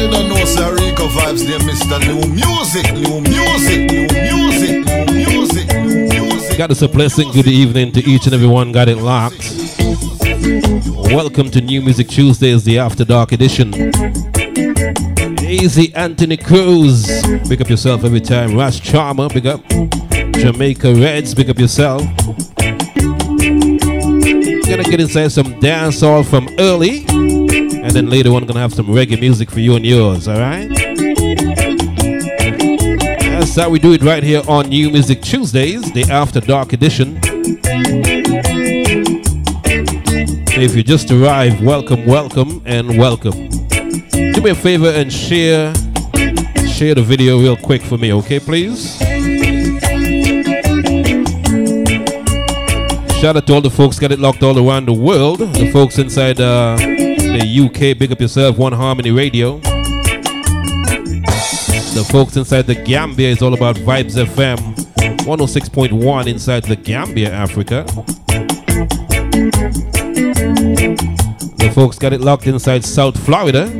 Everybody don't know say Rico vibes Mr. New Music, new music, new music, new music, new music. Got us a blessing. Good evening to each and everyone. Got it locked. Welcome to New Music Tuesdays, the After Dark edition. Easy Anthony Cruz, pick up yourself every time. Rash Charmer, pick up. Jamaica Reds, pick up yourself. Gonna get inside some dancehall from early, and then later on we're gonna have some reggae music for you and yours. All right. That's how we do it right here on New Music Tuesdays, the After Dark edition. If you just arrived, welcome, welcome, and welcome. Do me a favor and share share the video real quick for me, okay, please? Shout out to all the folks got it locked all around the world. The folks inside uh, the UK, big up yourself, One Harmony Radio. The folks inside the Gambia is all about Vibes FM 106.1 inside the Gambia, Africa. The folks got it locked inside South Florida.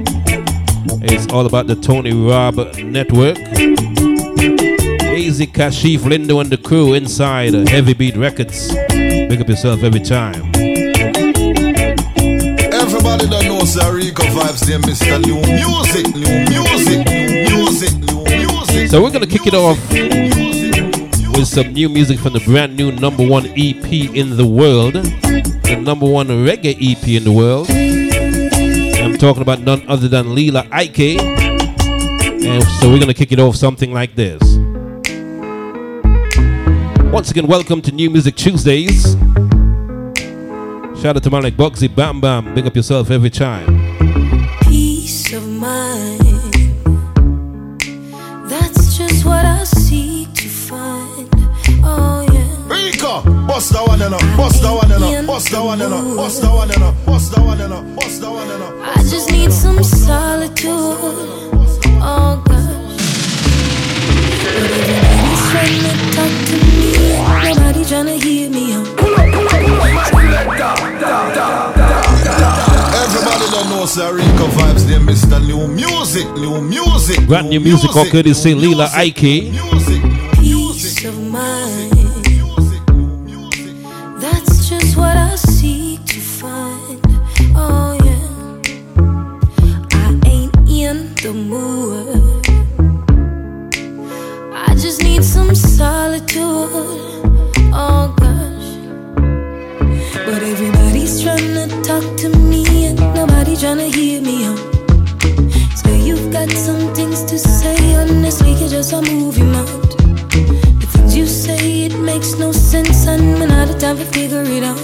It's all about the Tony Robb Network. Easy Kashif, Lindo, and the crew inside Heavy Beat Records. Pick up yourself every time. Everybody don't know say Rico vibes there, Mr. New Music, new music, new music, new music. So we're gonna kick it off with some new music from the brand new number one EP in the world, the number one reggae EP in the world. I'm talking about none other than Lila Iké. And so we're gonna kick it off something like this. Once again, welcome to New Music Tuesdays. Shout out to Malik Boxy Bam Bam. Big up yourself every time. peace of mind. That's just what I seek to find. Oh yeah. Rico, bust the one and up, bust the one and up, bust the one and up, bust the one and up, bust the one and up, bust the one and up. I just need some solitude. Oh gosh. But everybody's trying to talk to me. Nobody trying to hear me out. Everybody don't know say Rico vibes. New Music, new music. Brand new music all courtesy Lila Iké. Music, Peace To figure it out.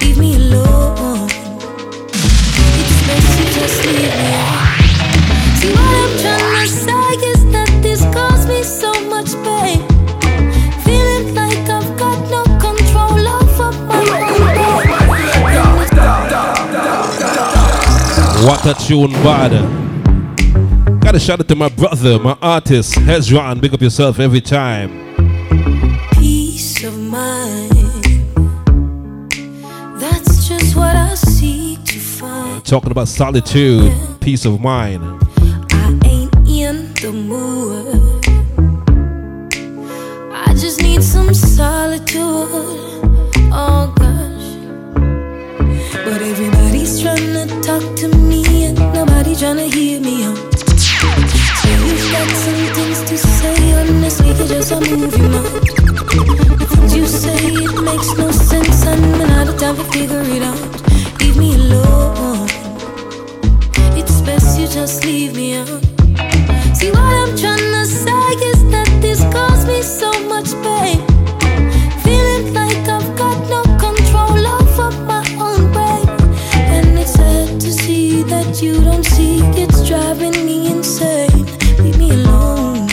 Leave me alone. It's best you just leave me. See, what I'm trying to say is that this caused me so much pain. Feeling like I've got no control over my own. What a tune, bad. Gotta shout out to my brother, my artist, Hezron. Big up yourself every time. Talking about solitude, peace of mind. I ain't in the mood. I just need some solitude. Oh gosh. But everybody's trying to talk to me and nobody trying to hear me out. So you've got some things to say we could just a movie mount. The things you say, it makes no sense. I'm out of time to figure it out. Leave me alone. Best you just leave me out. See what I'm trying to say is that this caused me so much pain. Feeling like I've got no control over my own brain. And it's sad to see that you don't see it's driving me insane. Leave me alone.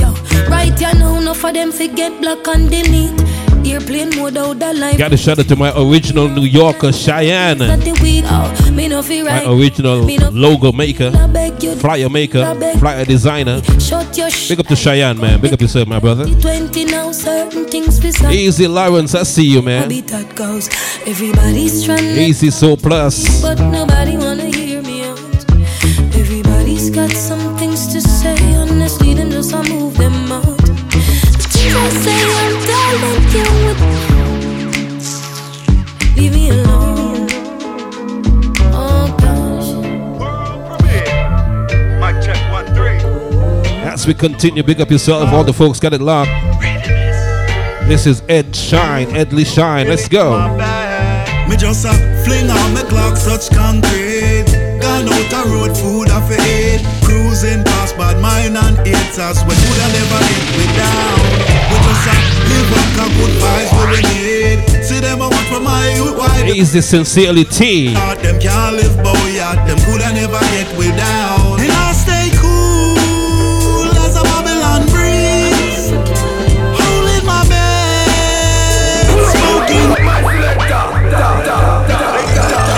Yo, right you know them forget block and delete. Airplane mode out the line. Got to shout out to my original New Yorker, Cheyenne. Not the week out. Me no feel My original logo maker, I beg you. flyer maker, flyer designer. Shut your sh- Big up to Cheyenne, man. Big up yourself, my brother. 20 now, certain things be sad. Easy Lawrence, I see you, man. Habitat goes. Everybody's trying to Easy Soul Plus. As we continue, big up yourself. All the folks got it locked. This is Ed Shine, Edley Shine. Let's go. Me just a fling on me clock, such concrete. Gone out a road, food off a. Cruising past bad mind and haters. When would I never get me down? We just a live a good vibes we need. See them a watch for my youth, why they Easy Sincerely T. them can't live bow yet. Them could never get we down.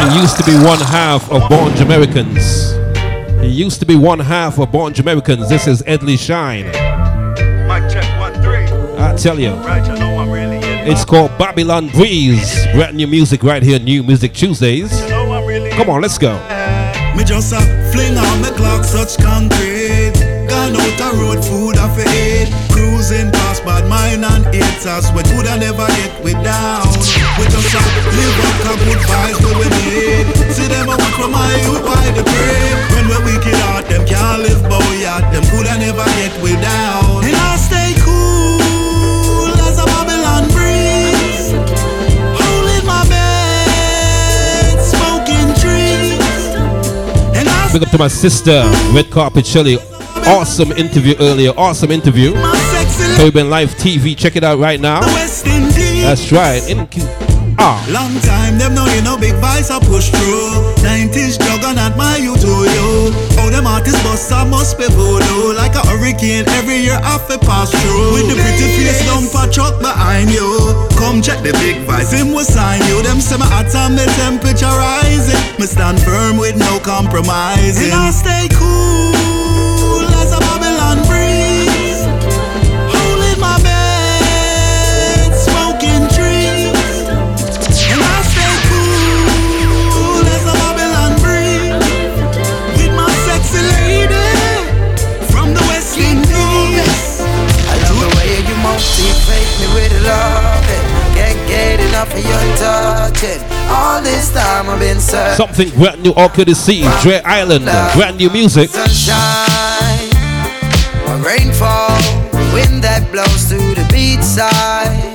He used to be one half of Born Jamericans. He used to be one half of Born Jamericans. This is Edley Shine. Mic check one three. I tell you. Right, you know I'm really. It's called Babylon Breeze. Brand new music right here, New Music Tuesdays. You know I'm really Come on, let's go. Me just a fling on me clock, such concrete. Gone out a road, food off a eat. Cruising past bad mind and haters. When could I never get we down? We just a live up a good vibes what we need. See them a watch for my youth, why they pray. When we wicked out, them can't live bow yet. Them could I never get we down. And I stay cool as a Babylon breeze. Holding my bed, smoking trees. And I Big up to my sister, Red Carpet Shelly. Awesome interview earlier. Awesome interview. Caribbean Live TV. Check it out right now. That's right. In ah. Long time them know you know big vice I push through. 90s juggernaut my you to you. Oh them artists bust I must be voodoo. Like a hurricane every year I fi pass through. With the pretty face dumper truck behind you. Come check the big vice him will sign you. Them say my hot and my temperature rising. Me stand firm with no compromising. And I stay cool Something brand new all could see. Dre Island. Brand new music. Sunshine, rainfall, wind that blows through the beach side.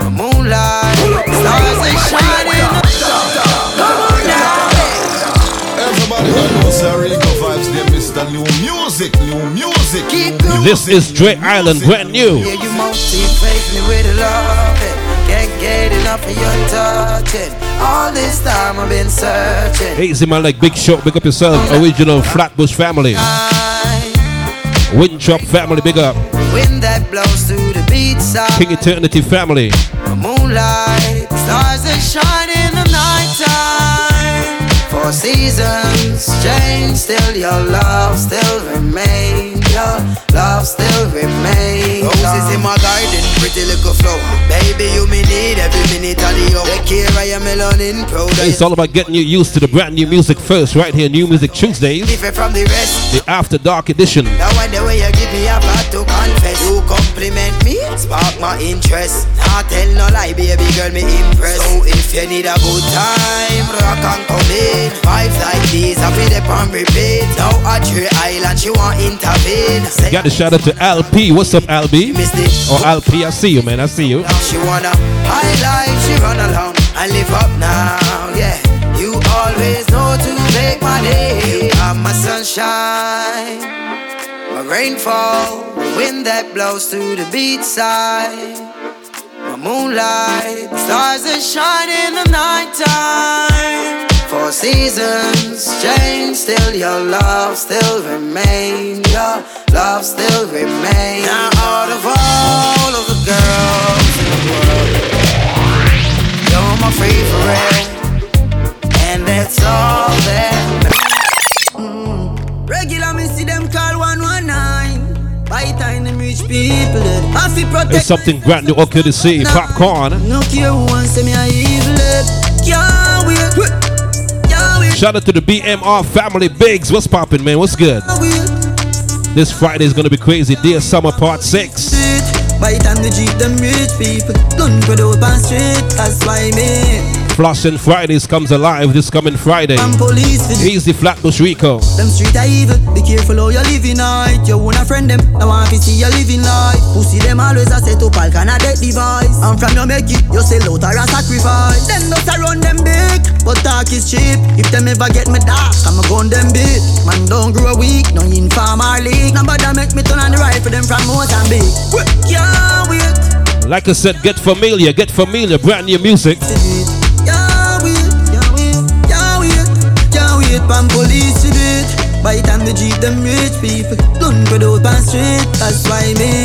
A moonlight, stars that shine in the Come on now. Everybody know say Rico vibes, they Mr. New Music, New Music. This is Dre Island. Brand new. Yeah, get enough of your touching. All this time I've been searching. Easy man like Big Show. Big up yourself. Original Flatbush family. Windchop family. Big up. wind that blows through the beach side. King Eternity family. Moonlight, stars that shine nighttime. Four seasons change, still your love still remains. Your love still remains. Roses in my garden, pretty little flower. Baby, you me need every minute of the hour. Take care of your melanin, proud of It's all about getting you used to the brand new music first, right here, New Music Tuesdays, different from the rest. the After Dark edition. Now when the way you give me a part to confess You compliment me, spark my interest I tell no lie, baby girl, me impressed So if you need a good time, rock and come in Vibes like these, I feel the on repeat Now at your island, she want intervene Say Got to shout out to LP. What's up, LB? Or LP, I see you, man. I see you. now she wanna high life, she run along and live up now, yeah. You always know to make my day. You are my sunshine, my rainfall, the wind that blows through the beachside. My moonlight, the stars that shine in the nighttime. Four seasons change, still your love still remains. Your love still remains. Now out of all of the girls in the world, you're my favorite, and that's all that matters. It's something brand new. Okay to see. Popcorn. No care who wants me evil head. Can't wait. Can't wait. Shout out to the BMR family. Biggs, what's popping, man? What's good? This Friday is gonna be crazy. Dear Summer Part 6. By the time the Jeep them rich people Gun put up on street That's why me Flushing Fridays comes alive this coming Friday. And police for Easy Flatbush Rico. Them street are evil. Be careful how you're living night. You wanna friend them. I want to see you living life. Pussy them always a set up all kind of dead device. And from you make it You sell out or a sacrifice. Them not around them big But talk is cheap. If them ever get me dark I'm a gun them big. Man don't grow weak No informer league Nobody make me turn on the rifle Them from Mozambique Can't wait. Like I said, get familiar, get familiar. Brand new music. Can't wait police to do it By the time the Jeep them rich people Gun put out pan street That's why me.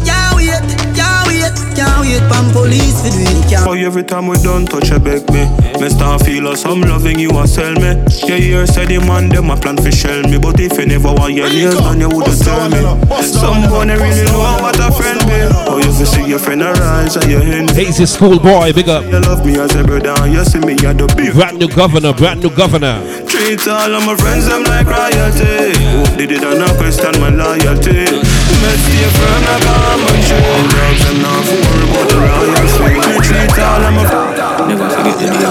Can't wait, can't wait, can't wait Pan police to do it Can't Oh, every time we done touch a beg me. Me start feel us some loving you a sell me. Yeah, you said the man them a plan for shell me. But if you never want your nails done you wouldn't tell me. Someone really know what a friend be Oh, you fi see your friend arise and you envy Hazy Schoolboy, big up. You love me as a brother you see me as the big Brand new governor, brand new governor. Treat all of my friends them like royalty. Hope they did not question my loyalty? Me stay firm like a almond tree? Dogs them not for worry about the royalty. Me treat all of my Never forget the day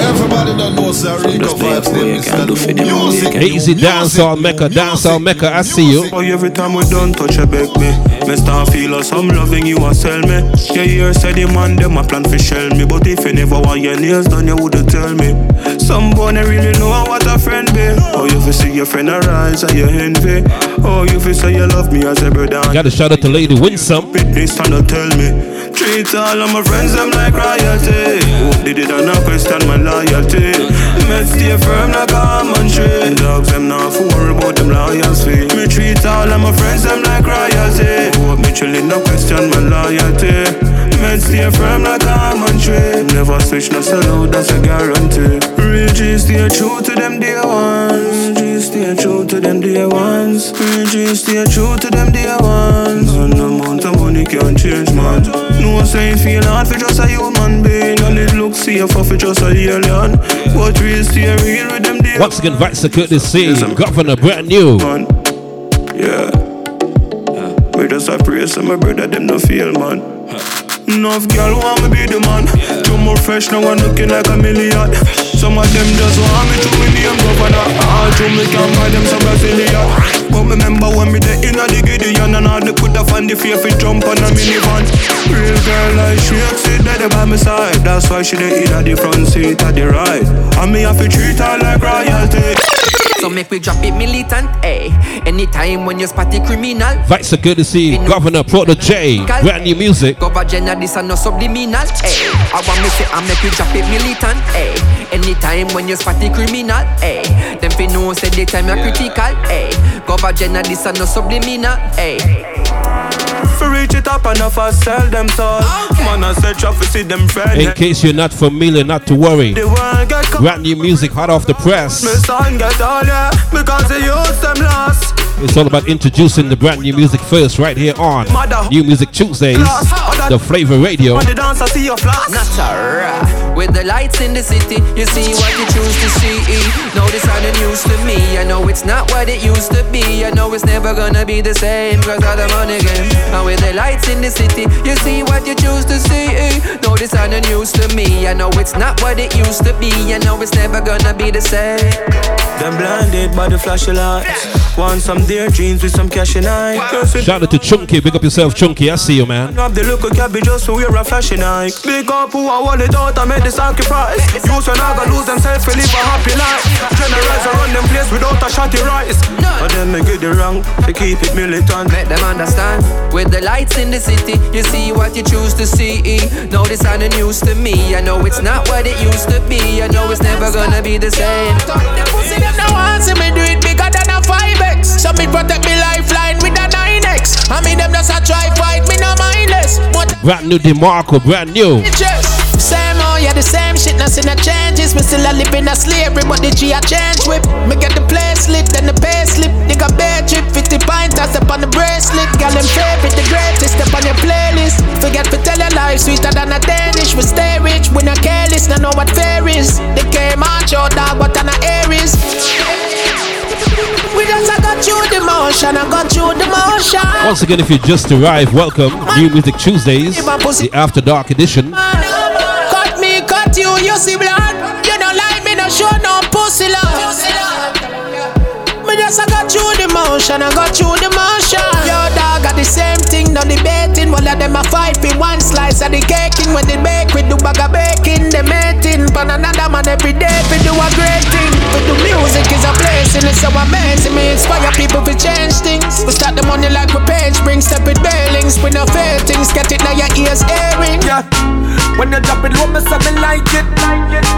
Everybody that knows that Rico a vibes, boy, they you miss can the do for new them, music. you Easy new dancehall oh, music, Mecca, new dancehall oh, music, Mecca. I see you. Oh, every time we done touch a beg me Me start feel us some loving you a sell me. Yeah, you said the man them a plan for shell me. But if you never want your nails done you wouldn't tell me. Some boy they really know what a friend be. Oh, you fi see your friend arise and you envy. Oh, you fi say you love me as a brother. Got a shout out to Lady Winsome. Stand to tell me Treat all of my friends them like royalty. They did not question my loyalty. Me stay firm like a tree. Dogs them not for worry about them loyalty Me treat all of my friends them like royalty. Hope me chillin' no question my loyalty Me stay firm like a almond tree. Never switch no out that's a guarantee. Real G stay true to them dear ones. G stay true to them dear ones. Real G stay true to them dear ones. And the amount of money can't change man. No say it feel hard for just a human being. And it looks for just a alien. But real stay real with them dear Once again, Vice Courtesy, Governor, brand new. man Yeah. We just a pray so my brother them no feel man Enough girl want me be the man. Two more fresh now I'm looking like a million. Some of them just want me to me name governor. All two me can buy them some Brazilian But remember when me the inna the Gideon And all the put up on the fear fi jump on a minivan. Real girl like she sit there by my side. That's why she the inna the front seat at the ride. And me have to treat her like royalty So make we drop it militant, eh? Anytime when you spot the criminal. Vice Courtesy, Governor Protege, brand new music. Cover gender, this and no subliminal, eh? I want me say I make we drop it militant, eh? Anytime when you spot the criminal, eh? Them fi know say the time you're critical, eh? Cover gender, this and no subliminal, eh? For reach it up and offer sell them soul. Man, I said trap to see them friend. In case you're not familiar, not to worry. The world get come. Brand new music hot off the press. My son get all yeah because they use them lost. It's all about introducing the brand new music first, right here on New Music Tuesdays, the Flavor Radio. When the dance, I see your flash. Natara. With the lights in the city, you see what you choose to see. No, this ain't the news to me. I know it's not what it used to be. I know it's never gonna be the same, cause of the money game. And with the lights in the city, you see what you choose to see. No, this ain't the news to me. I know it's not what it used to be. I know it's never gonna be the same. Them blinded by the flashy lights. Want some dear jeans with some cash in eye. Shout out to Chunky, big up yourself, Chunky. I see you, man. Have the look of cabbage just to wear a flashy Nike. Big up who I want it out and make the sacrifice. Use when I gonna lose themselves to live a happy life. Generalize and run them place without a shotty rise. But then me get it wrong, to keep it militant. Make them understand. With the lights in the city, you see what you choose to see. No, this ain't the news to me. I know it's not what it used to be. I know it's never gonna be the same. The pussy them no want see me do it bigger than a 5x. So me protect me lifeline with a 9x. I mean them just a try fight me no mindless. What Brand new DeMarco, brand new. Same how yeah, the same shit, nothing a changes. Me still a live in a slavery, but the G a change whip. Me get the place lit, then the pay slip. Nigga bad trip, 50 pints, I step on the bracelet. Girl, them favorite, the greatest, step on your playlist. Forget to tell your life, sweeter than a Danish. We stay rich, we not careless, now know what fair is. They came out your dog, but motion, I got you the motion. Once again, if you just arrived, welcome. New Music Tuesdays, the After Dark edition. Cut me, cut you, you see blood. You don't like me, no show no pussy love. Me just I got you the motion, I got you the motion. The same thing, no debating. One of them a fight for one slice of the caking. When they bake, we do bag of baking. They mating, but another man every day we do a great thing. We do music is a blessing, it's so amazing. Me inspire people to change things. We start the money like we page, bring step with bailings. We no fair things, get it now your ears airing. Yeah. When you drop it low, me say me like it.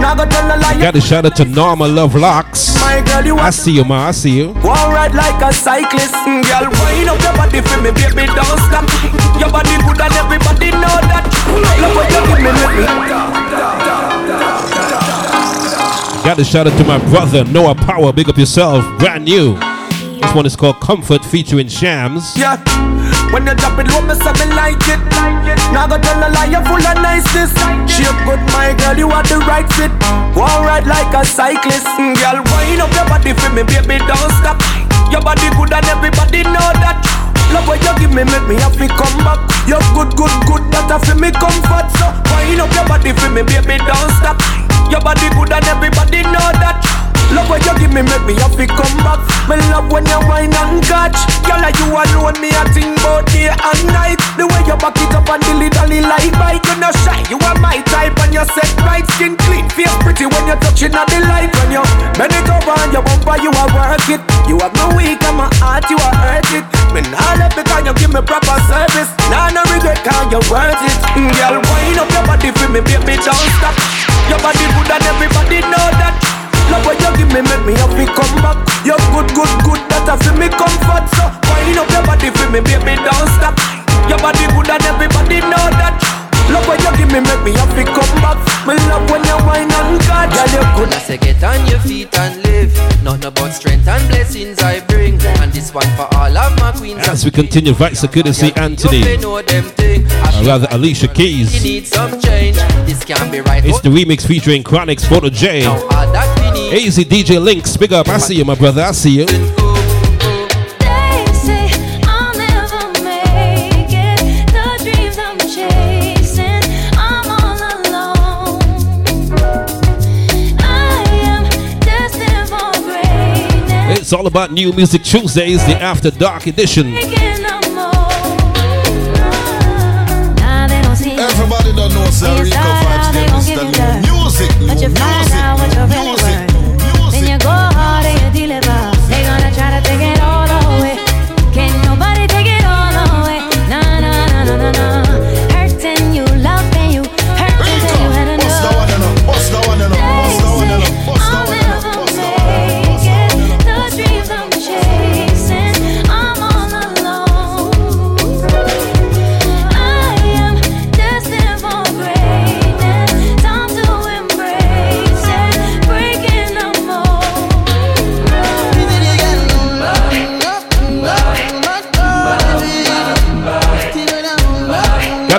Now go tell a lie. Got a shout out to Norma Love Locks. My girl, you I see you, ma. I see you. Go ride like a cyclist, girl. Wind up your body for me, baby, don't stop. Your body good and everybody know that. Love what you give me, me. Got a shout out to my brother Noah Power. Big up yourself. Brand new. This one is called Comfort featuring Shams. Yeah. When you drop it low, me say me like it. Now go tell a you full of niceness. Shape good, my girl, you are the right fit. Go ride like a cyclist, mm, girl. Wind up your body for me, baby, don't stop. Your body good and everybody know that. Love what you give me, make me happy come back. You're good, good, good, that a for me comfort. So wind up your body for me, baby, don't stop. Your body good and everybody know that. Love what you give me, make me happy come back. Me love when you wine and catch. Girl, like you alone, me a think about day and night. The way you back it up and dilly dally like bike, you no shy. You are my type and you set right, skin clean, feel pretty when you're touching on the light. When you bend it over and your bumper, you are work it. You have no weak and my heart, you are hurt it. Me let because you give me proper service. Nah no regret, cause you worth it. Mm, Girl, wind up your body for me, baby, don't stop. Your body good and everybody know that. Love what you give me, make me happy come back. You're good, good, good, that a feel me comfort. So wind up your body for me, baby, don't stop. Your body good and everybody know that. Love what you give me, make me happy come back. Me love when you wine and catch. Girl, you good. I say get on your feet and live. Nothing about strength and blessings I bring. And this one for all of my queens. As we continue, Vice Security Anthony. You know them thing. Or rather, Alicia You Keys. need some change. This can't be right. It's the remix featuring Chronix Photo J. All that. Easy DJ Links. Big up. I see you, my brother. I see you. It's all about New Music Tuesdays, the After Dark edition. Making a move. Now they don't see us. Everybody don't know When you Sarika vibes, out, they them gon' the new music, new But you find music,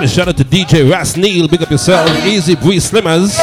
shout out to DJ Ras Neil. Big up yourself. Easy Breeze Slimmers.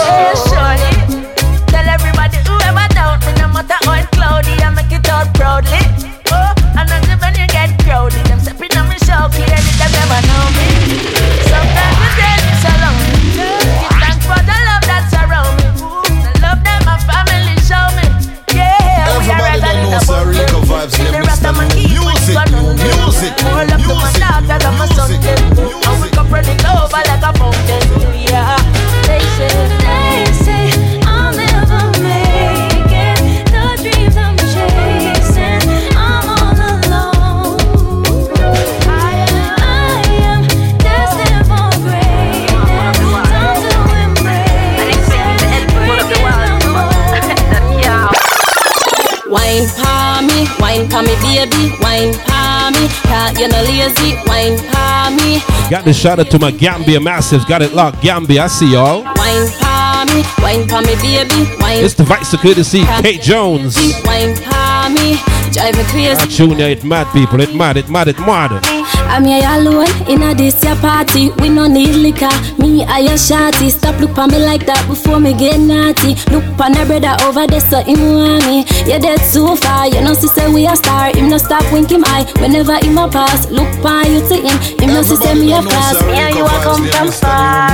Baby, wine pa me. Can't you no lazy, wine pa me, Got the shout out to my Gambia Massives. Got it locked. Gambia. I see y'all. wine pa me, wine pa me baby, wine. It's the Vice Courtesy, Kate Jones. Wine pa me, drive me crazy. That tune there, it mad people, it mad, it mad, it mad. I'm here alone in a this your party. We no need liquor. Me I your shawty. Stop look on me like that before me get naughty. Look on a brother over there so him want me. You dead so far. You know see say we a star. Him no stop wink him eye whenever him a pass. Look on you to him. Him no see say me a class. Me and you a come from far.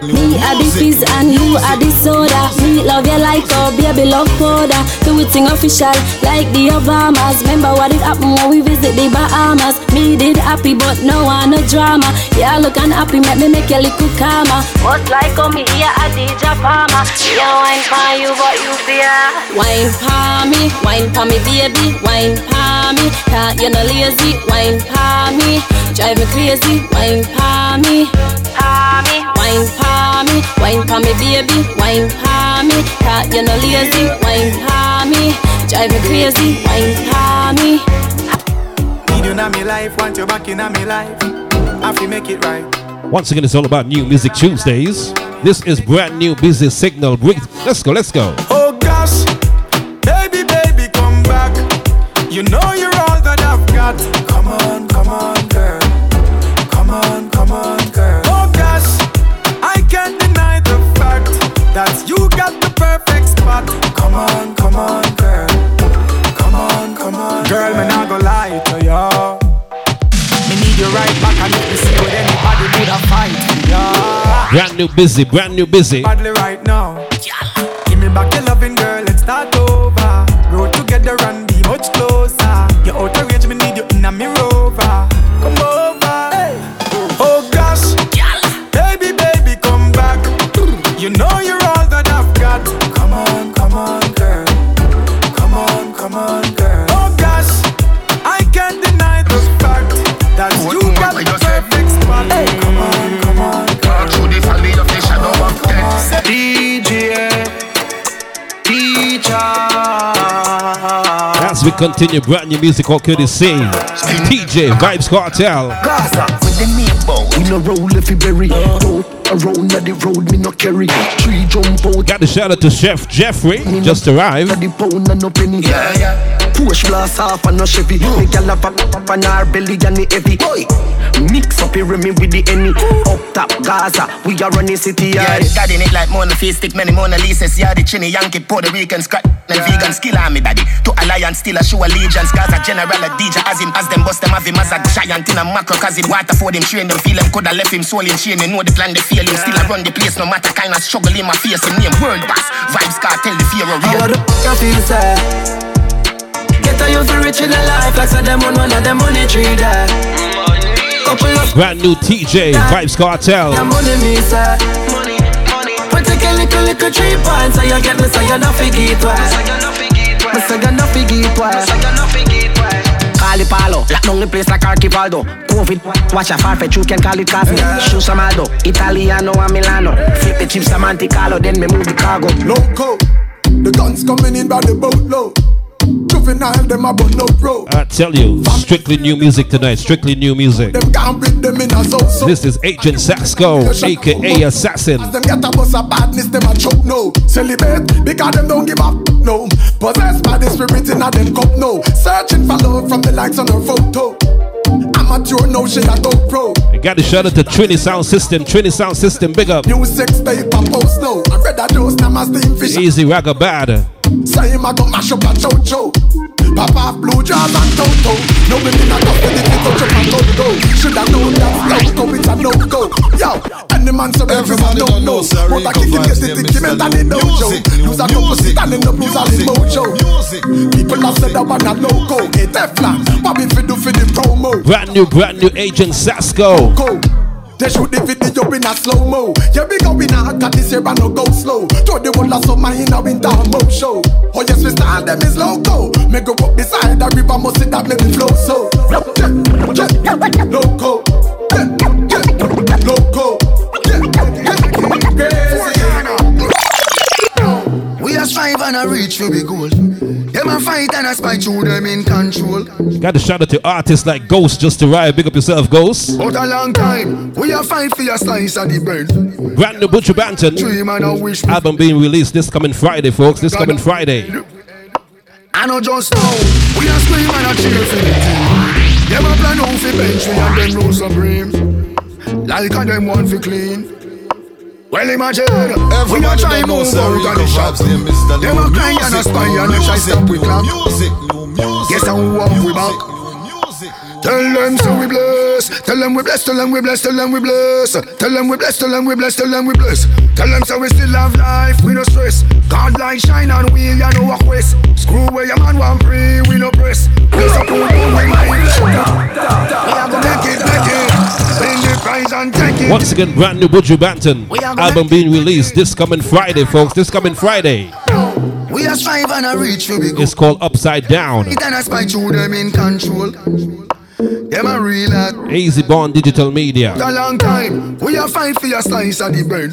Me a the fizz and you a the soda. Me love you like a baby love powder. Do it thing official like the Obamas. Remember what it happened when we visit the Bahamas. Me did happy but no one no drama. Yeah, look unhappy, make me make you little calmer. But like on me here a DJ Palmer. Yeah, wine for you, but you fear. Wine for me, wine for me, baby. Wine for me, can't you no lazy. Wine for me, drive me crazy. Wine for me, for me. Wine for me, wine for me, baby. Wine for me, can't you no lazy. Wine for me, drive me crazy. Wine for me. You in my life, want you back in my life. I feel make it right. Once again, it's all about New Music Tuesdays. This is brand new Busy Signal. Let's go, let's go. Oh gosh, baby, baby, come back. You know you're all that I've got. Come on, come on, girl. Come on, come on, girl. Oh gosh, I can't deny the fact that you got the perfect spot. Come on, come on, girl. Girl. Me not go lie to ya. Me need you right back and if me see with anybody would have fight. Yeah. Brand new Busy, brand new Busy. Badly right now. Give me back your loving girl, we continue, brand new music all courtesy. TJ Vybz Kartel. Gaza with the meat bow. We no roll if you bury. Go around the road, me no carry. Tree jump out. Got the shout out to Chef Jeffrey, just arrived. The pound and no penny. Yeah, yeah. Push blast off and no Chevy. Mm. Me gyal have a up on her belly and the heavy. Boy, mix up here me with the enemy. Up top Gaza, we are running city. Yeah, Yeah, the in it like Mona Face, stick many Mona Lisa's. Yeah, the chinny Yankee, Puerto Rican, scratch. And vegan skill on me daddy. To alliance, still a show allegiance. Gaza general, a DJ as him. As them bust them have him as a giant in a macro. Cause him water for them, train them, feel them. Coulda left him soul in chain. They know the plan, they feel him. Still I run the place, no matter kind of struggle in my face. Him name world boss. Vybz Kartel, the fear of real. the you feel sad? Get a youth rich in the life like so them on one of them money tree there. Brand new TJ Vybz Kartel. the money me say. But take a little little three points so you get me so you not forget why. Me say you not forget why. Call it palo, lock down the place like Archivaldo. COVID, watch a farfetch, you can call it Cosmo. Shoes Amado, Italiano and Milano. Flip the chips, a Monte Carlo, then me move the cargo. Loco, the guns coming in by the boatload. Juvenile, them a but no pro. I tell you, strictly new music tonight, strictly new music. Them can't bring them in a so so. This is Agent Sasco, aka Assassin. As Them get a bus of badness, them a choke no. Celebrate because them don't give up no. Possessed by the spirit in a them cup no. Searching for love from the likes on her photo. Amateur no shit I go pro. I got to shout out to Trini Sound System, Trini Sound System, big up. New sex tape and post no. I read that those now my steam fish. Easy Ragga Bad. Say him I go mash up a chocho. Pop off blue jaws and toto. No women are tough with it, it touch up and go go. Shoulda known that no go, it's a no go. Yo, any man so everybody don't know. But I kick him get the ticky mental in dojo. Use a couple sit and in the blues all in mojo. People have said that one a loco. Hey Teflon, what if you do for the promo? Brand new, brand new Agent Sasco. Go. They shoot the video in a slow mo. Yeah, we going hard got this year, but no go slow. Throw the whole of summer in a winter mo show. Oh yes, we style them is loco. Me go up beside the river, must see that make me flow so. Yeah, yeah, yeah, loco. Yeah, strive and a reach for the goal. Them a fight and a spite through them in control. Got to shout out to artists like Ghost just arrived. Big up yourself, Ghost. But a long time, we a fight for your slice of the bread. Brand new Buju Banton. Dream and a wish. Album being released this coming Friday, folks. This coming Friday. I know just now, we a scream and a cheer for the team. Them a plan out for bench me and them know supreme. Like a them want for clean. Well imagine, we a try move out of the shop. Them a cry and a spy and a try stop we clock. Guess how walk we back. Tell them so we bless. Tell them we bless. Tell them we bless. Tell them we bless. Tell them we bless. Tell them we bless. Tell them we bless. Tell them so we still have life. We no stress. God like shine and we ya know walk west. Screw where your man want free. We no press. Bless up who do we mind. We a go make it, make it. Bring and take it. Once again, brand new Buju Banton. Album being released this coming Friday, folks. This coming Friday. We are strive and a reach for big. It's called Upside Down. It and a spy through them in control. Them a real at Easy Born Digital Media. a long time. We a fight for your slice of the bread.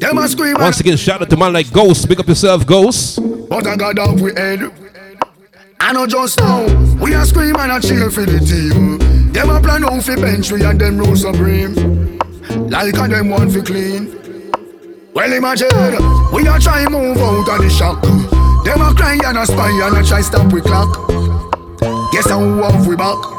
Them a scream Once again, shout out to man like Ghost. Pick up yourself, Ghost. but I got off we head. I know just now. We a scream and a cheer for the team. Them a plan out for bench we and them rule supreme. Like a them want for clean. Well imagine, we a try move out of the shop. Them a cry and a spy and a try stop we clock. Guess how off we back.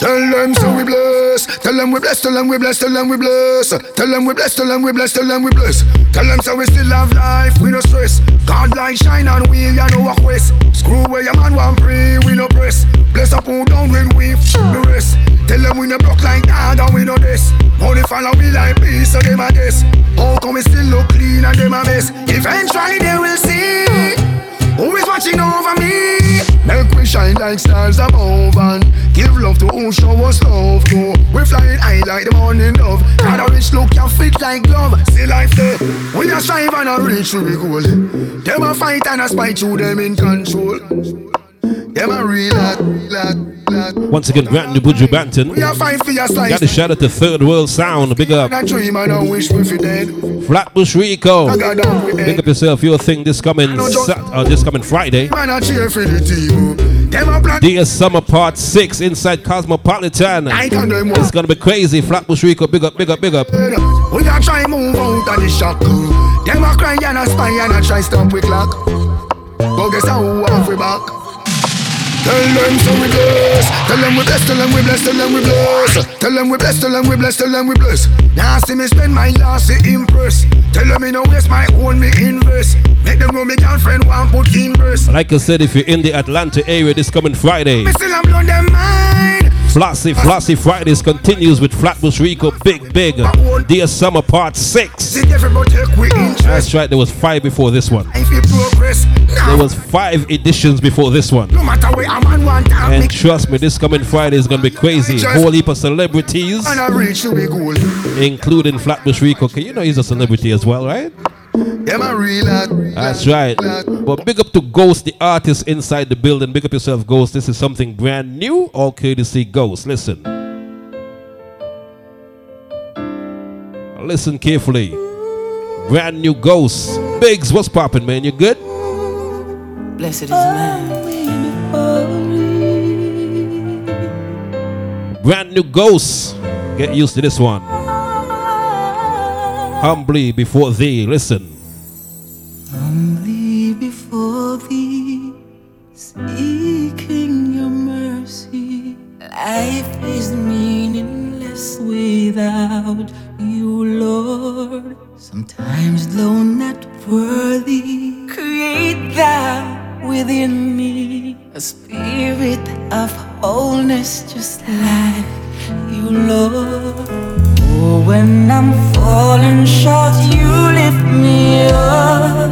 Tell them so we bless. Tell them we bless. Tell them we bless. Tell them we bless. Tell them we bless. Tell them we bless. Tell them we bless. Tell them so we still have life. We no stress. God like shine and we ya know walk west. Screw where your man want free. We no press. Bless up who down when we the rest. Tell them we no block like dog and we no this. Only follow me like peace so them a this. How come we still look clean and them a mess? Eventually they will see. Who is watching over me? Make we shine like stars above and give love to who show us love to. We flying high like the morning dove. God a rich look can fit like glove. See life there. We a strive and a reach the goal. Them a fight and a spite through them in control. Once again, brand new Buju Banton. We a fight for your. Got to shout out to Third World Sound. Big up. And a dream and a wish we fi dead. Flatbush Rico. I got down with Big up yourself. Your thing this coming Sat- uh, this coming Friday. Man a cheer for the team. Them a plan. Dear Summer Part 6 inside Cosmopolitan. It's gonna be crazy. Flatbush Rico. Big up, big up, big up. We a try move out of the shock. Them a cry and a spy and a try stop we clock. Go guess how we back. Tell them so we bless. Tell them we bless. Tell them we bless. Tell them we bless. Tell them we bless. Tell them we bless. Tell them we bless. Now see me spend my last to impress. Tell them me no waste my own me invest. Make them know me girlfriend want put in verse. Like I said, if you're in the Atlanta area this coming Friday, Me still am blown them mind. Flossy Flossy Fridays continues with Flatbush Rico Big Big. Dear Summer Part 6. See everybody take we interest. That's right, there was five before this one. If you progress, There was five editions before this one. no matter where a man want to And trust me, this coming Friday is gonna be crazy. Whole heap of celebrities, and I reach to the goal. including Flatbush Rico. Okay, you know he's a celebrity as well, right? Them a real. That's right. But big up to Ghost, the artist inside the building. Big up yourself, Ghost. This is something brand new. All courtesy Ghost. Listen. Listen carefully. Brand new Ghost. Biggs, what's popping, man? You good? Blessed is man. Brand new Ghost. Get used to this one. Humbly before thee. Listen. Humbly before thee, seeking your mercy. Life is meaningless without you, Lord. Sometimes, though not worthy, create thou within me a spirit of wholeness, just like you, Lord. Oh, when I'm falling short, you lift me up.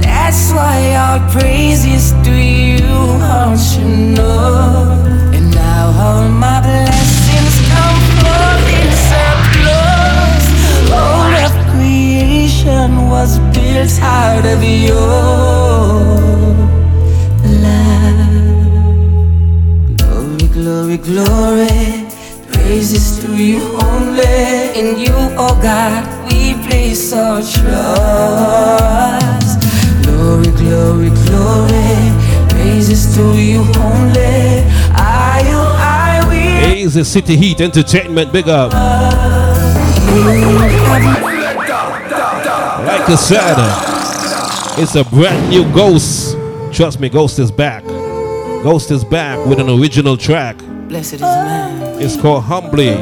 That's why our praise is to you, aren't you know? And now all my blessings come forth in surplus. All of creation was built out of your Glory, glory. Praises to you only. In you, oh God, we place our trust. Glory, glory, glory. Praises to you only. I, you I will. Easy City Heat Entertainment, big up. Like I said, it's a brand new Ghost. Trust me, Ghost is back. Ghost is back with an original track. Blessed is man. It's called Humbly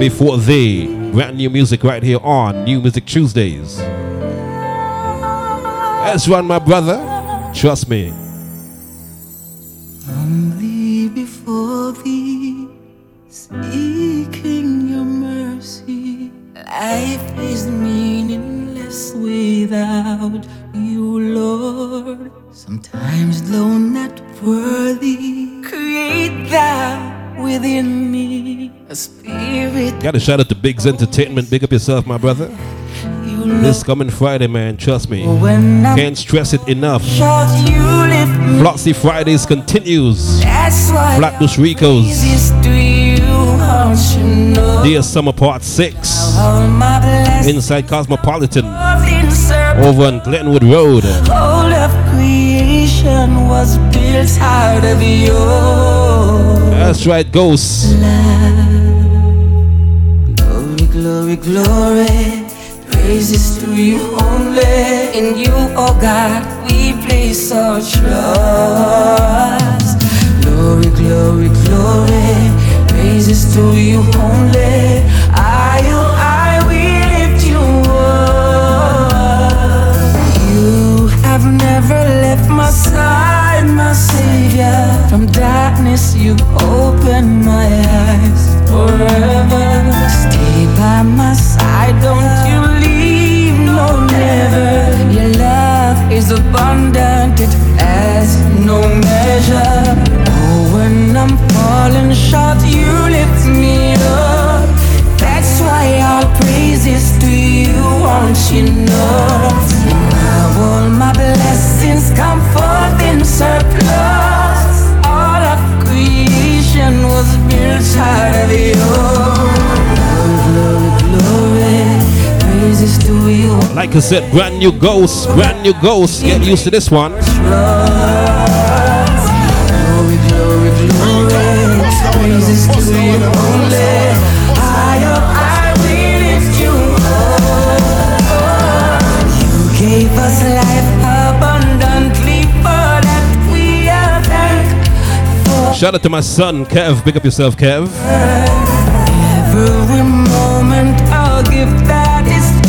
Before Thee. Brand new music right here on New Music Tuesdays. Let's my brother. Trust me. Humbly before thee, seeking your mercy. Life is meaningless without you, Lord. Sometimes, though not worthy, create thou within me a spirit. Got a shout out to Biggs Entertainment. Big up yourself, my brother. This coming Friday, man. Trust me. Can't stress it enough. Short you lift me. Flossy Fridays continues. Flatbush Ricos. this to you, you know? Dear Summer Part 6. All my blessings Inside Cosmopolitan. Over on Glenwood Road. All of creation was built out of you. That's right, Ghost. Glory, glory, glory. Praises to you only. In you, oh God, we place our trust. Glory, glory, glory. Praises to you only. I, oh, I will lift you up. You have never left my side, my Savior. From darkness, you opened my eyes forever. Stay by my side, don't you Your love is abundant, it has no measure. Oh, when I'm falling short, you lift me up. That's why all praises to you, won't you know? Now all my blessings come forth in surplus. All of creation was built out of you. Glory. Praises to you. Like I said, brand new Ghost. Brand new Ghost. Get used to this one. Glory, glory, glory. Praises to you only. I, I will lift you up. You gave us life abundantly, for that we are thankful. Shout out to my son, Kev. Pick up yourself, Kev. Every moment I'll give that is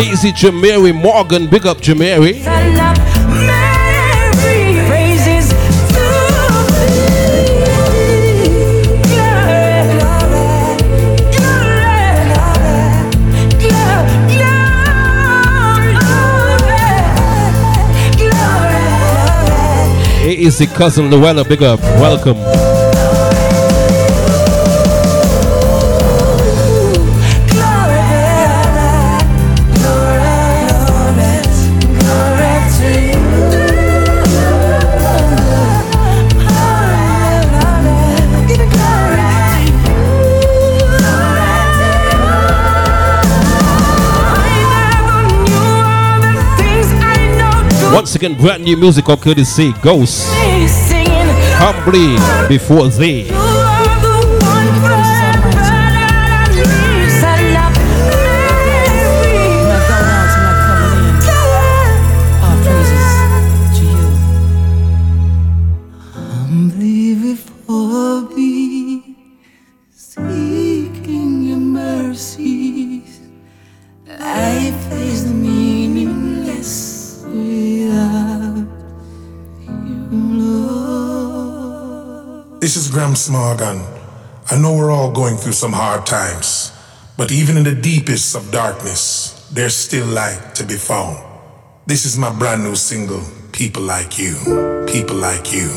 Easy Jamari Morgan. Big up Jamari. thee. Glory, Easy cousin Luella. Big up. Welcome. Once again, brand new music or courtesy Ghost. Humbly before thee. Is I know we're all going through some hard times, but even in the deepest of darkness, there's still light to be found. This is my brand new single, People Like You, People Like You,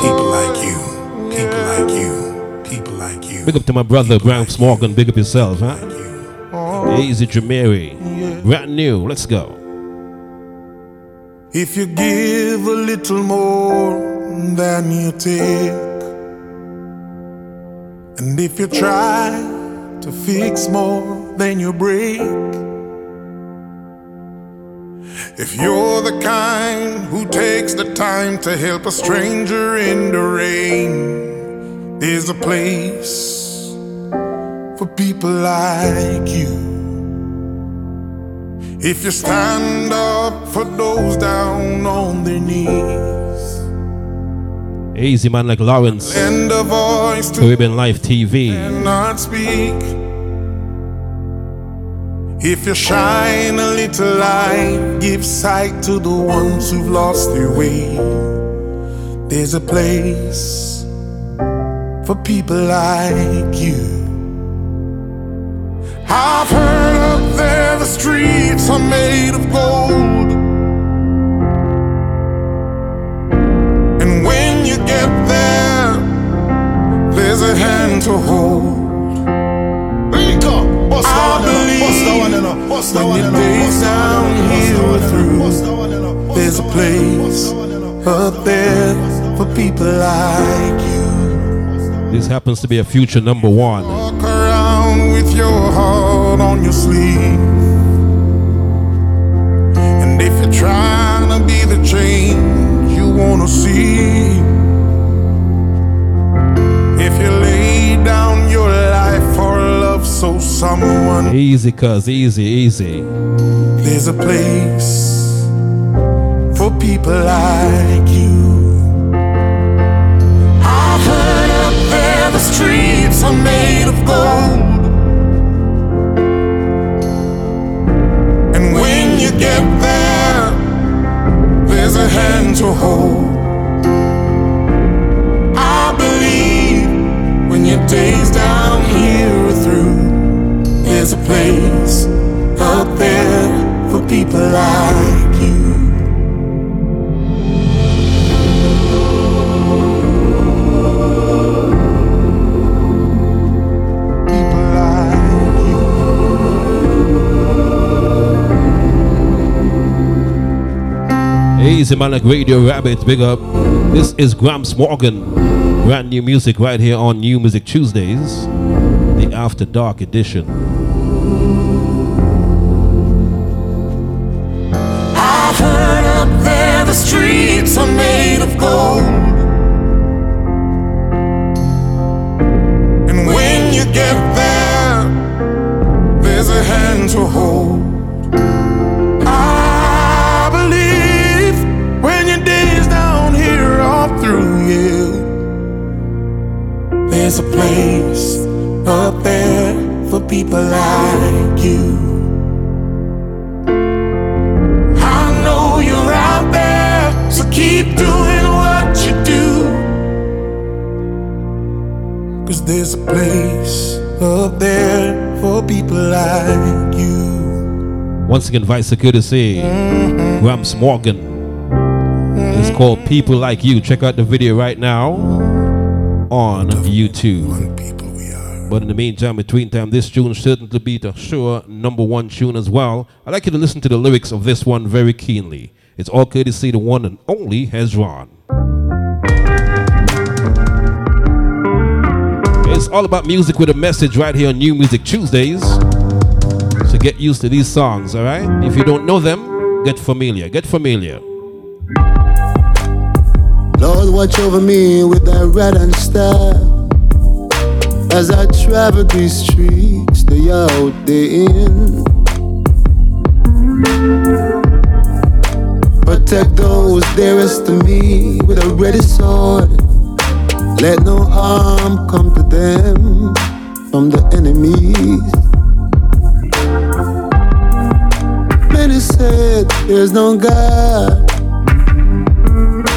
People Like You, People Like You, People Like You. Big up to my brother, Gramps Morgan. Big up yourself, huh? Easy Jamari. Brand new. Let's go. If you give a little more than you take, and if you try to fix more than you break, if you're the kind who takes the time to help a stranger in the rain, there's a place for people like you. If you stand up for those down on their knees, Easy man like Lawrence. lend a voice to Caribbean Life TV. not speak. If you shine a little light, give sight to the ones who've lost their way. There's a place for people like you. I've heard up there the streets are made of gold. A hand to hold. I believe when your days down here are through, there's a place up there for people like you. This happens to be a future number one. Walk around with your heart on your sleeve. And if you're trying to be the change you wanna see, if you lay down your life for love so someone Easy, cuz, easy, easy. there's a place for people like you. I've heard up there the streets are made of gold. And when you get there, there's a hand to hold. Days down here are through, there's a place up there for people like you. Easy man like Radio Rabbit, big up. This is Gramps Morgan. Brand new music right here on New Music Tuesdays, the After Dark edition. Once again, Vice Courtesy, Gramps Morgan. It's called People Like You. Check out the video right now on YouTube. But in the meantime, between time, this tune certain to be the sure number one tune as well. I'd like you to listen to the lyrics of this one very keenly. It's all courtesy the one and only Hezron. It's all about music with a message right here on New Music Tuesdays. So get used to these songs, all right? If you don't know them, get familiar. Get familiar. Lord, watch over me with thy rod and staff. As I travel these streets, day out, day in. Protect those dearest to me with a ready sword. Let no harm come to them from the enemies. Many said there's no God.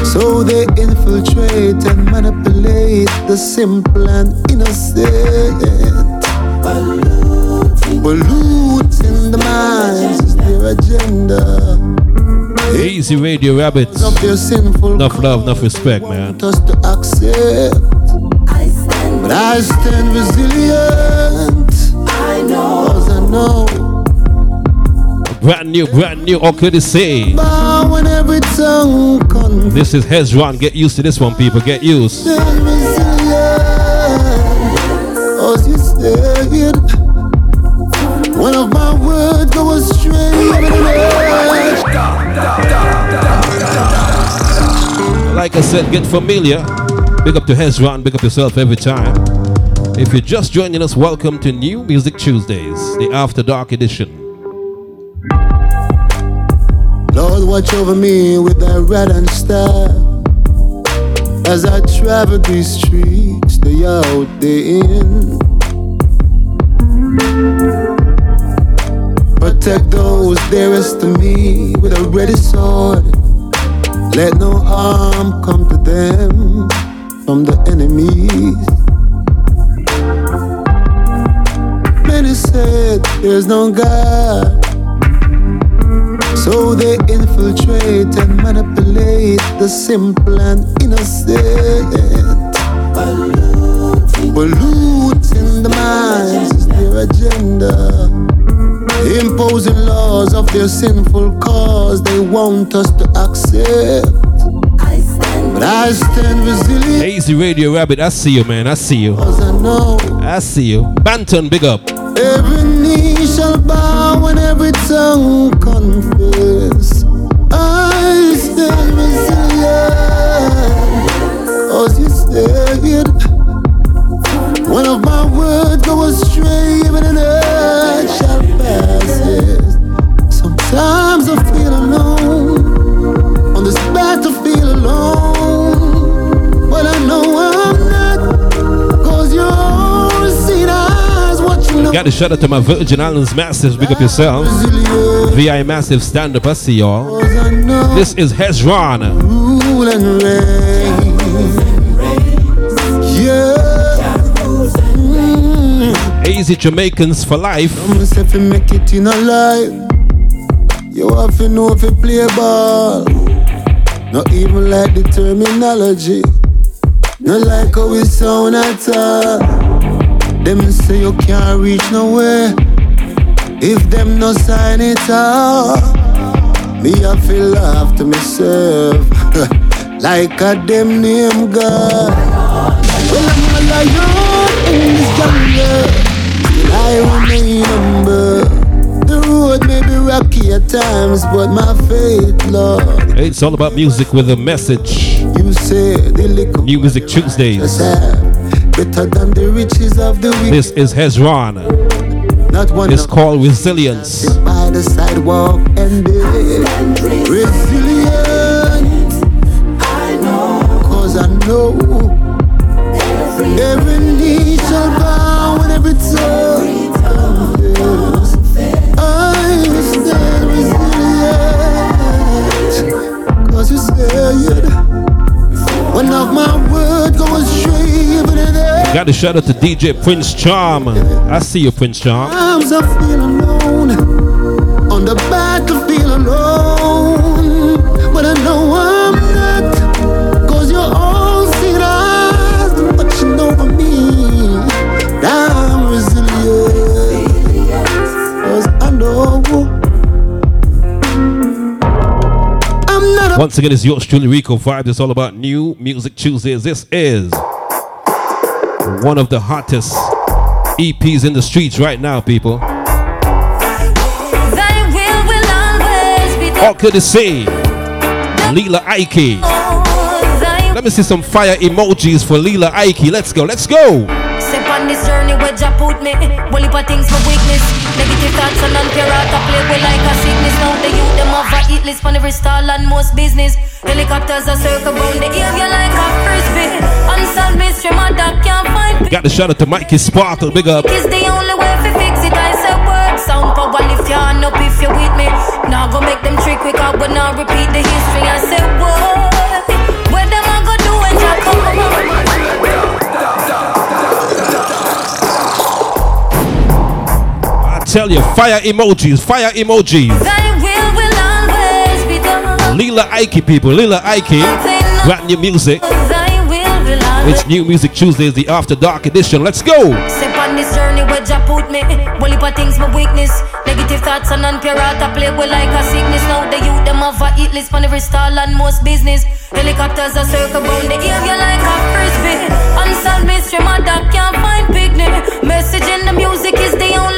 So they infiltrate and manipulate the simple and innocent. Polluting the minds is their agenda. Easy Radio Rabbits. Of their sinful Enough love, enough respect, man. us to accept. But I stand resilient. I know. Cause I know. Brand new, brand new, all courtesy. Bow when every tongue confess. This is Hezron. Get used to this one, people. Get used. One of my words go astray. Like I said, get familiar. Big up to Hezron. Big up yourself every time. If you're just joining us, welcome to New Music Tuesdays, the After Dark edition. Watch over me with thy rod and staff. As I travel these streets, day out, day in. Protect those dearest to me with a ready sword. Let no harm come to them from the enemies. Many said there's no God. So they infiltrate and manipulate the simple and innocent. Polluting the minds is their agenda. Imposing laws of their sinful cause they want us to accept. But I stand resilient. Easy Radio Rabbit, I see you, man. I see you. I I see you. Banton, big up. every Got to shout out to my Virgin Islands Massives. Big up yourself. VI Massive stand up. I see y'all. This is Hezron. Easy Jamaicans for life. Come say fi make it in a life. You have to know if you play ball. Not even like the terminology. Not like how we sound at all. Them say you can't reach nowhere. If them no sign it out. Me I feel laugh to myself. like a them name God. Well I'm a lion in this jungle. Still I remain humble. The road may be rocky at times, but my faith, Lord. It's all about music with a message. You say the New Music Tuesdays. Better than the riches of the. This is Hezron. Not one It's called Resilience. by the sidewalk and Got to shout out to DJ Prince Charm. I see you, Prince Charm. Sometimes I feel alone on the battlefield alone, but I know I'm not. Cause you're all seen eyes watching over me. I'm resilient. Cause I know I'm not a Once again, it's yours truly, Rico Vibes. It's all about New Music Tuesdays. This is one of the hottest EPs in the streets right now, people. Thy will will always be done. All could it say? Lila Iké. Let me see some fire emojis for Lila Iké. Let's go, let's go. Step on this journey where Jah put me. Well, if things for weakness. Negative thoughts and play with like a sickness. Now the youth them hit list on every stall and most business. Helicopters are circle round the area like a frisbee. Unsolved mystery, my dog can't find. Got the shout out to Mikey Sparkle. Big up. Is the only way to fix it. I say work, sound power, lift your hand up if you're with me. Now go make them trick quick out, but now repeat the history. I say work. Where them I go do when Jah come? I tell you, fire emojis, fire emojis. Will will. Lila Iké, people. Lila Iké. Brand new music. It's New Music Tuesdays, the After Dark edition. Let's go. Step on this journey where Jah put me. Well, if things my weakness. Negative thoughts and I play with like a sickness Now the youth them have a hit list on every stall and most business Helicopters are circle round the area like a frisbee Unsolved mystery, my dog can't find picnic Message in the music is the only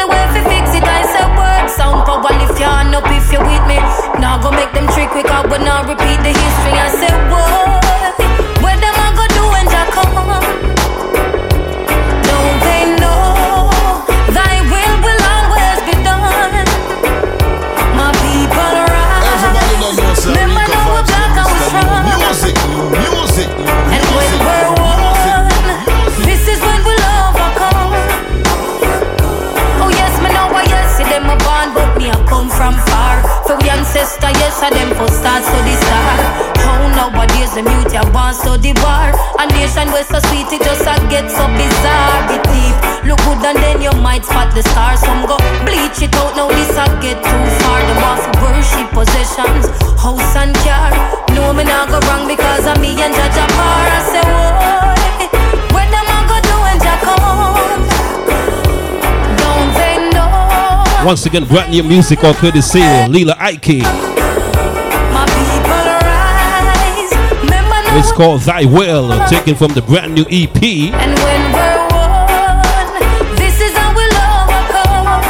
Once again, brand new music on courtesy of Lila Iké. My people rise Remember now It's called Thy Will, taken from the brand new EP. And when we're one, this is how we'll overcome.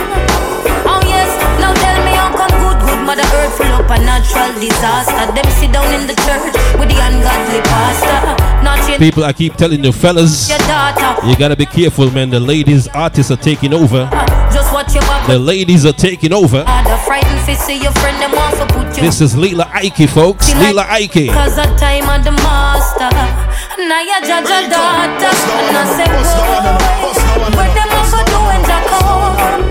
Oh yes, now tell me how come good, good Mother Earth full up a natural disaster. Them sit down in the church with the ungodly pastor. People, I keep telling you, fellas, you gotta be careful, man. The ladies artists are taking over. Uh-huh. The ladies are taking over. The frightened face see your friend them want to put you. This is Lila Iké, folks. Lila Iké. Cause the time of the master. Now you judge your daughter. And I say, boy, them a go do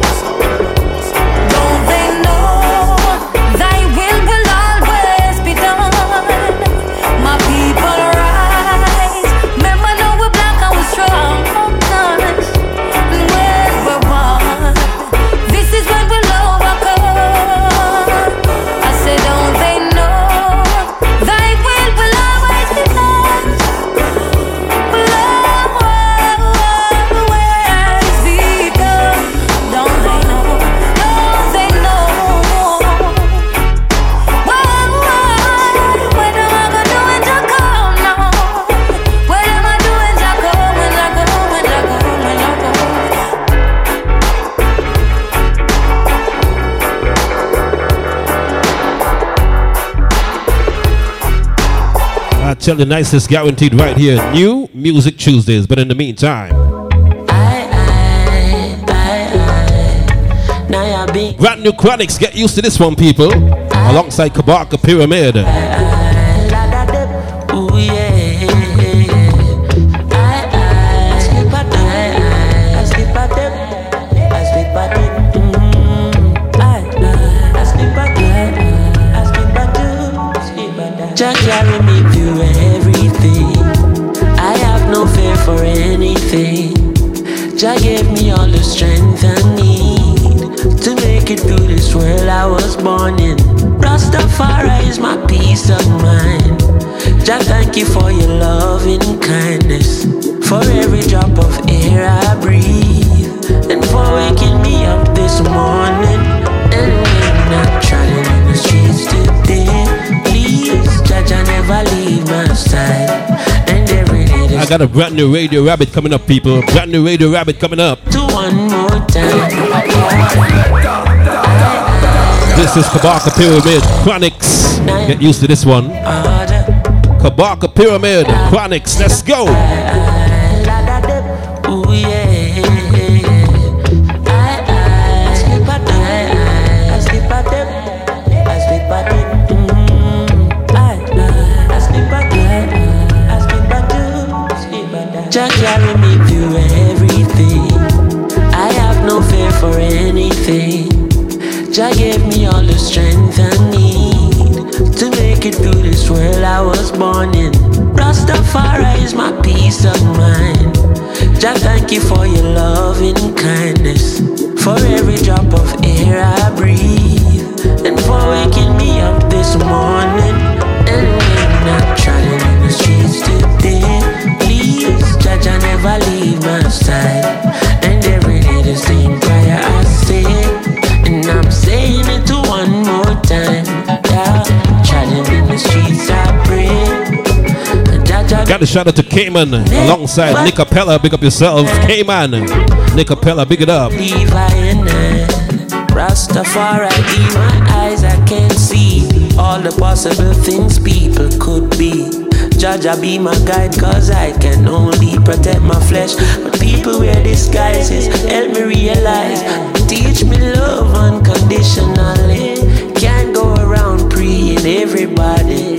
tell you, nicest guaranteed right here. New Music Tuesdays. But in the meantime, Now you be brand new Chronixx. Get used to this one, people. Alongside Kabaka Pyramid. Got a brand new Radio Rabbit coming up, people. Brand new Radio Rabbit coming up. to one more time. This is Kabaka Pyramid Chronixx. Get used to this one. Kabaka Pyramid Chronixx. Let's go. Jah gave me all the strength I need to make it through this world I was born in. Rastafari is my peace of mind. Jah, thank you for your loving kindness, for every drop of air I breathe, and for waking me up this morning. And I'm trotting in the streets today, please, Jah, never leave my side. Got a shout out to Cayman alongside Nick Capella. Big up yourself, Cayman. Nick Capella, big it up. Rastafari, my eyes I can see all the possible things people could be. Jaja be my guide, cause I can only protect my flesh. But people wear disguises, help me realize. Teach me love unconditionally. Can't go around preying everybody.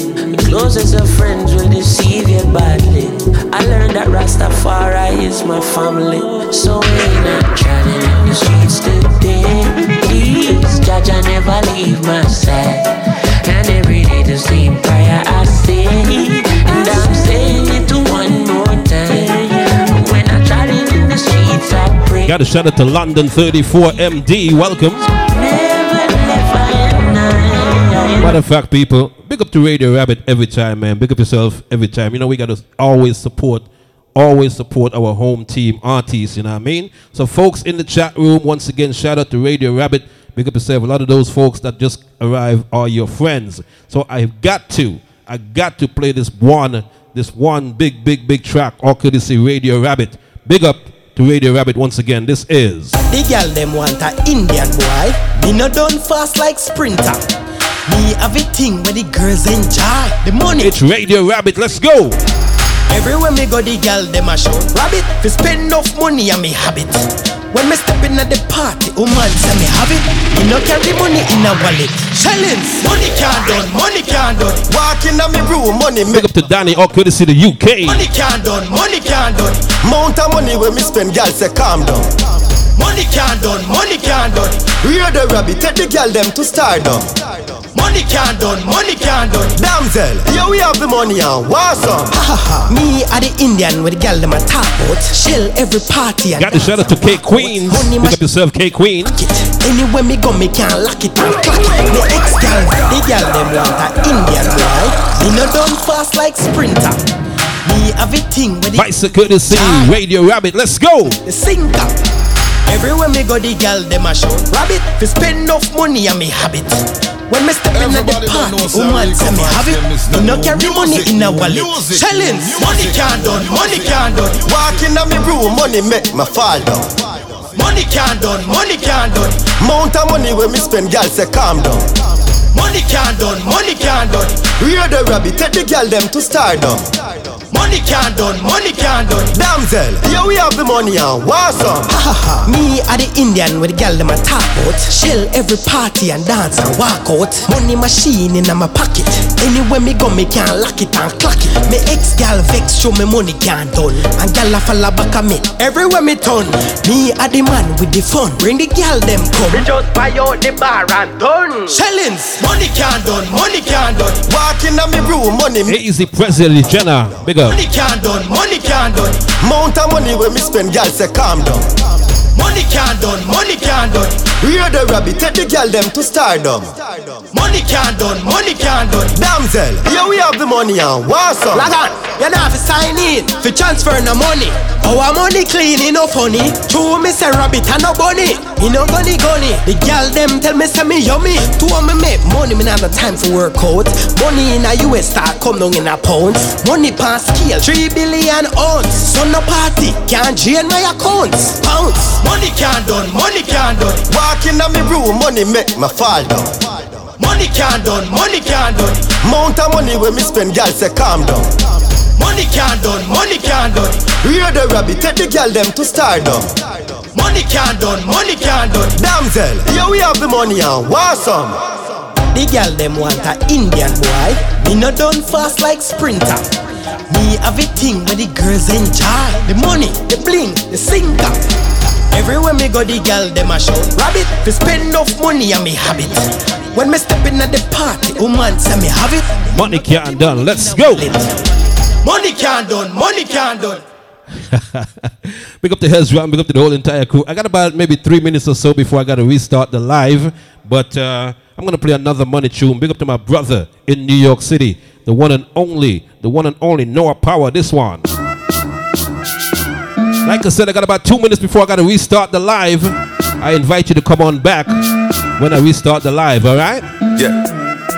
The closest of friends will deceive you badly. I learned that Rastafari is my family. So when I'm trotting in the streets today, please, Jaja never leave my side. And every day the same prayer I say, and I'm saying it to one more time. When I'm trotting in the streets, I pray. Got a shout out to London 34 MD. Welcome. Matter of fact, people, big up to Radio Rabbit every time, man. Big up yourself every time. You know, we got to always support, always support our home team artists, you know what I mean? So, folks in the chat room, once again, shout out to Radio Rabbit. Big up yourself. A lot of those folks that just arrived are your friends. So, I've got to, I got to play this one, this one big, big, big track, all courtesy Radio Rabbit. Big up to Radio Rabbit once again. This is. The girl them want a Indian boy. Me no done fast like sprinter. Me have a thing where the girls enjoy the money. It's Radio Rabbit. Let's go. Everywhere me go, the girl them a show rabbit. Fi spend enough money on me habit. When me step in at the party, oh woman say me have it. Me no carry money in a wallet. Shillings, money can't done, money can't done. Walking on me room, money Big up to Danny, all courtesy the UK. Money can't done, money can't done. Mount of money when me spend, girl say calm down. Money can't done, money can't done. Rear the rabbit, take the girl them to stardom. Money can't done, money can't done. Damsel, here we have the money and want some. Me are the Indian with the girl them a top out. Shell every party and Got the shout out to K Queen. Big up yourself, K Queen. Anywhere me go, me can't lock it and clock it. The ex girl, the girl them want a Indian boy. Me no done fast like sprinter. Me have a thing with the Vice see ah. Radio Rabbit. Let's go. the sinker. Everywhere me go, the girl them a show rabbit. Fi spend enough money on me habit. When me step in at the party, woman say me have it. Me no carry money in a wallet. Shillings, money can't done, money can't done. Walking on me room, money make me fall down. Money can't done, money can't done. Mount of money when me spend, girl say calm down. Money can't done, money can't done. Rear the rabbit, take the girl them to stardom. Money can't done, money can't done. Damsel, here we have the money and want some. Me are the Indian with the girl them a top out. Shell every party and dance and walk out. Money machine in my pocket. Anywhere me go, me can't lock it and clock it. Me ex gal vex show me money can't done. And gal a fall back at me. Everywhere me turn. Me are the man with the fun. Bring the gal them come. Me just buy out the bar and done. Shellings, money can't done, money can't done. Walking on me room, money It is the President Jenna. Big Money can't done, money can't done. Mount of money when me spend, girl say calm down. Money can't done, money can't done. Rear the rabbit, take the girl them to stardom. Money can't done, money can't done. Damsel, here we have the money and want some. Log on, you know fi sign in, fi transfer no money. Our money clean, it no funny. True, me say rabbit and no bunny. Me no gunny gunny. The girl them tell me say me yummy. Two of me make money, me not have no time for work out. Money in a US start come down in a pounds. Money pass scale, three billion ounce. So no party, can't drain my accounts. Pounds. Money can't done, money can't done. Walking on me room, money make me fall down. Money can't done, money can't done. Mount of money when me spend, girl say calm down. Money can't done, money can't done. Rear the rabbit, take the girl them to stardom. Money can't done, money can't done. Damsel, here we have the money and want some. The girl them want a Indian boy. Me no done fast like sprinter. Me have a thing where the girls enjoy. The money, the bling, the sinker. Everywhere me go, the girl them a show rabbit. Fi spend enough money on me habit. When me step in at the party, woman say me have it. Money can't done. Let's go. Money can't done, money can't done. Big up to Hezron, big up to the whole entire crew. I got about maybe three minutes or so before I got to restart the live, but uh, I'm going to play another money tune. Big up to my brother in New York City, the one and only, the one and only Noah Powa. This one. Like I said, I got about two minutes before I got to restart the live. I invite you to come on back when I restart the live, all right? Yeah.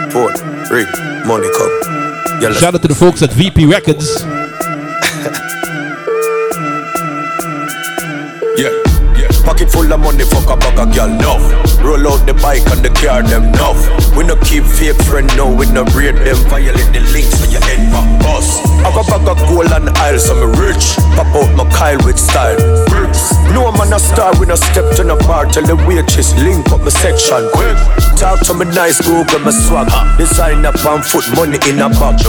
Four, three, money come. Yeah, Shout out to the folks at VP Records. yeah. Pocket full of money, fuck a bag girl, no. Roll out the bike and the car, them, no. We no keep fake friend, no. We no braid them, violate the links so you end bust. I got bag of gold and aisles, so me rich. Pop out my Kyle with style. No man a star, when I step to the bar. Tell the waitress, link up my section, quick. Talk to me nice, go get my swag. Design up on foot, money in a bag.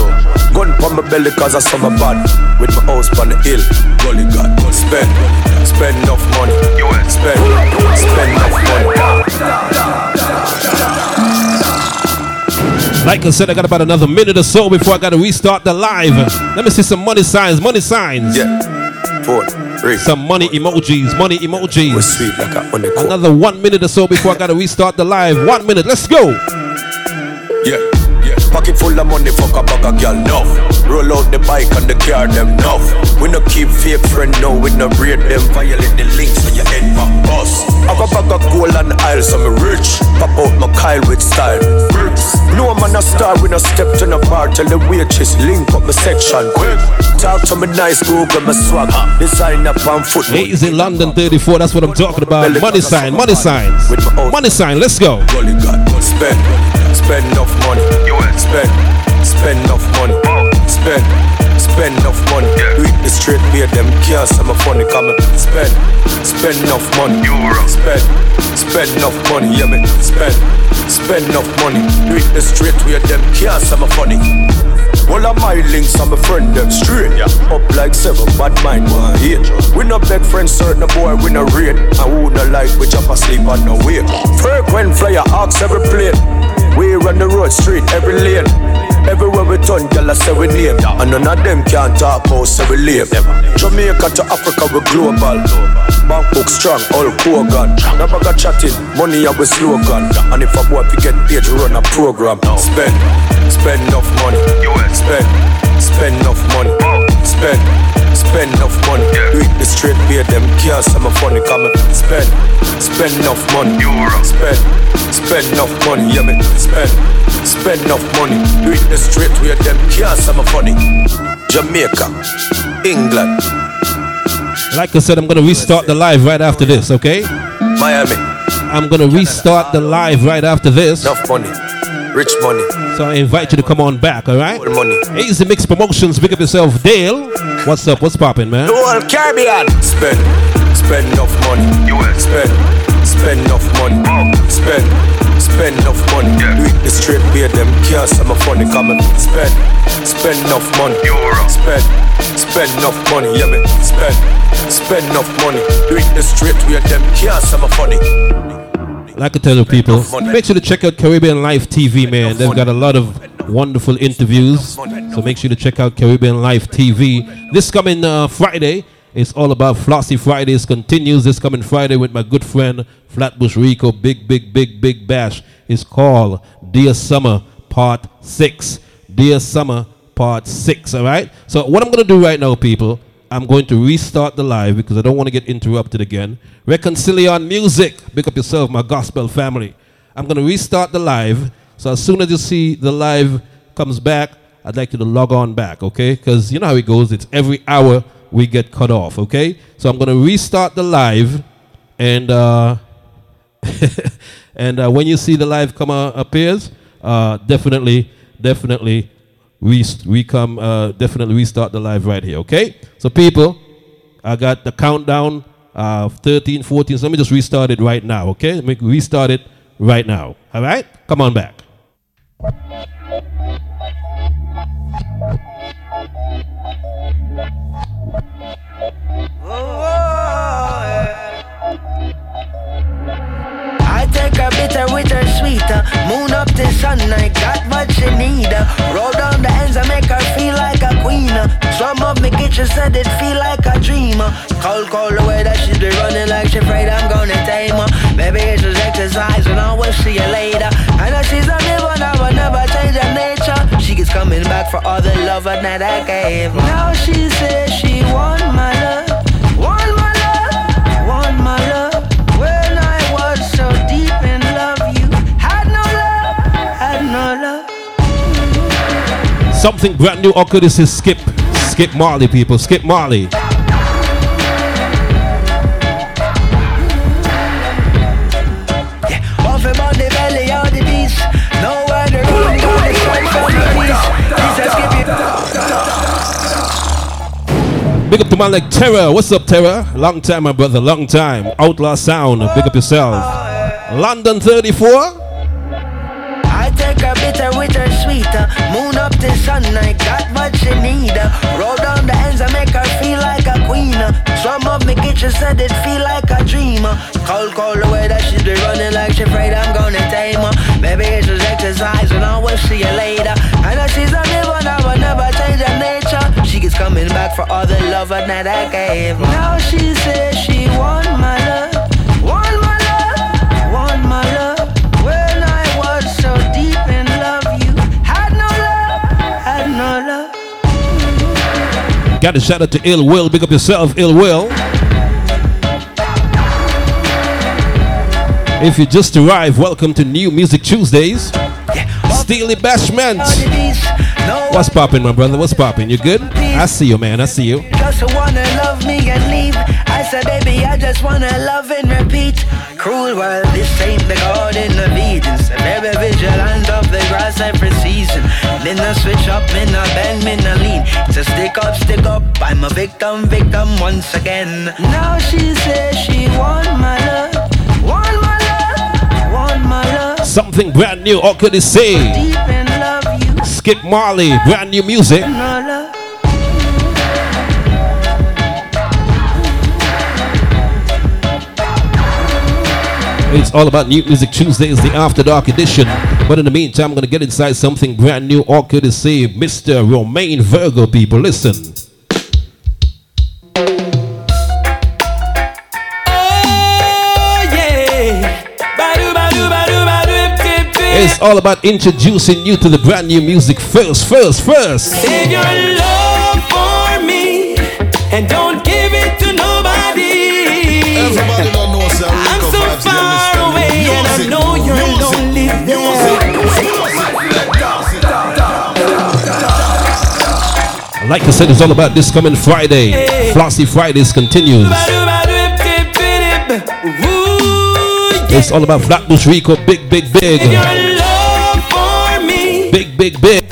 Gun pon my belly, cause I saw my bad. With my house on the hill, gully god. Spend, spend enough money. Spend, spend enough money. Like I said, I got about another minute or so before I gotta restart the live. Let me see some money signs, money signs. Yeah. Four, three. Some money emojis, money emojis. sweet like a. Another one minute or so before I gotta restart the live. One minute, let's go. Yeah, yeah. Pocket full of money, fuck a bag of girl, enough. Roll out the bike and the car, them enough. We no keep fake friend, no, we no rate them. Violate the links when your head pop. I got bag of gold and aisles, so me rich. Pop out my Kyle with style. Bricks. No man a star, when I step to the bar. Tell the waitress, link up my section, quick. Talk to me nice, go get my swag. Design up on foot. in London 34, that's what I'm talking about. Money sign, money signs. Money sign, let's go. Gully God, spend, spend enough money. Spend, spend enough money. Spend, spend enough money. Straight way, them say my funny. Come spend, spend enough money. Spend, spend enough money. Yeah, me spend, spend enough money. Do it the straight way, them say my funny. All of my links, I'm a friend them straight yeah. Up like seven, bad mind one hate We no beg friends, certain boy, we no rate who no like, we jump asleep on no way Frequent flyer, ask every plane We run the road straight, every lane Everywhere we turn, girl, I say we name And none of them can talk about say we lame. Jamaica to Africa, we global. Bank book strong, all Kogan. No bag of chatting, money and we slogan. And if a boy fi get paid, run a program. Spend, spend enough money. Spend, spend enough money. Spend, spend enough money. Do it the straight way, them can't say my funny Come and spend, spend enough money. Spend, spend enough money Yeah, me spend, spend enough money. Do it the straight way, them can't say my funny. Jamaica, England, Like I said, I'm gonna restart the live right after this, okay? Miami. I'm gonna restart the live right after this. Enough money, rich money. So I invite you to come on back, alright? money. Easy Mix Promotions, big up yourself. Dale, what's up? What's popping, man? The whole Caribbean. Spend, spend enough money. you Spend, spend enough money. Spend, spend enough money. Do it the straight way, them can't say my funny. Come and spend, spend enough money. Spend, spend enough money. Yeah, me spend, spend enough money. Do it the straight way, them can't say my funny. Like I tell you people, make sure to check out Caribbean Life TV, man. They've got a lot of wonderful interviews. So make sure to check out Caribbean Life TV. This coming uh, Friday, it's all about Flossy Fridays continues this coming Friday with my good friend Flatbush Rico. Big, big, big, big bash. It's called Dear Summer Part 6. Dear Summer Part 6, all right? So what I'm going to do right now, people, I'm going to restart the live because I don't want to get interrupted again. Reconcilion Music, pick up yourself, my gospel family. I'm going to restart the live. So as soon as you see the live comes back, I'd like you to log on back, okay? Because you know how it goes. It's every hour we get cut off, okay? So I'm going to restart the live, and uh, and uh, when you see the live come uh, appears, uh, definitely, definitely we we come uh, definitely restart the live right here okay? So people i got the countdown uh 13 14 so let me just restart it right now okay? Let me restart it right now all right? Come on back sweeter. Moon up the sun, I got what she need. Uh, roll down the ends and make her feel like a queen. Some of me kitchen said it feel like a dream. Uh, cold, cold the way that she be running like she afraid I'm gonna tame her. Maybe it's just exercise and I will see you later. I know she's a one, I will never change her nature. She keeps coming back for all the love that I gave. Now she says she want my love, Something brand new occurred. This is Skip. Skip Marley, people. Skip Marley. Big up to man like Terror. What's up, Terror? Long time, my brother. Long time. Outlaw Sound. Big up yourself. London 34. Sun, I got what she need. Roll down the ends and make her feel like a queen. Some of me kitchen said it feel like a dream. Cold, cold the way that she's been running like she afraid I'm gonna tame her. Maybe it's just exercise and I will see you later. I know she's a giver, I will never change her nature. She keeps coming back for all the love that I gave. Now she says she want my love, Got a shout out to Ill Will. Big up yourself, Ill Will. If you just arrived, welcome to New Music Tuesdays. Steely Bashment. What's poppin', my brother? What's poppin'? You good? I see you, man. I see you. Just wanna love me and leave. I said, baby, I just wanna love and repeat. Cruel world, this ain't the garden of Eden. So very vigilant of the grass every season. Then I switch up, then I bend, then I lean. It's a stick up, stick up. I'm a victim, victim once again. Now she says she want my love, want my love, want my love. Something brand new. What could it say? Deep in love, you Skip Marley. Brand new music. It's all about New Music Tuesday Tuesdays, the After Dark edition. But in the meantime, I'm going to get inside something brand new. Could it Mr. Romain Virgo, people? Listen. It's all about introducing you to the brand new music first, first, first. Save your love for me and don't give it to nobody. Everybody Like I said, it's all about this coming Friday. Flossy Fridays continues. It's all about Flatbush Rico, big, big, big. Big, big, big.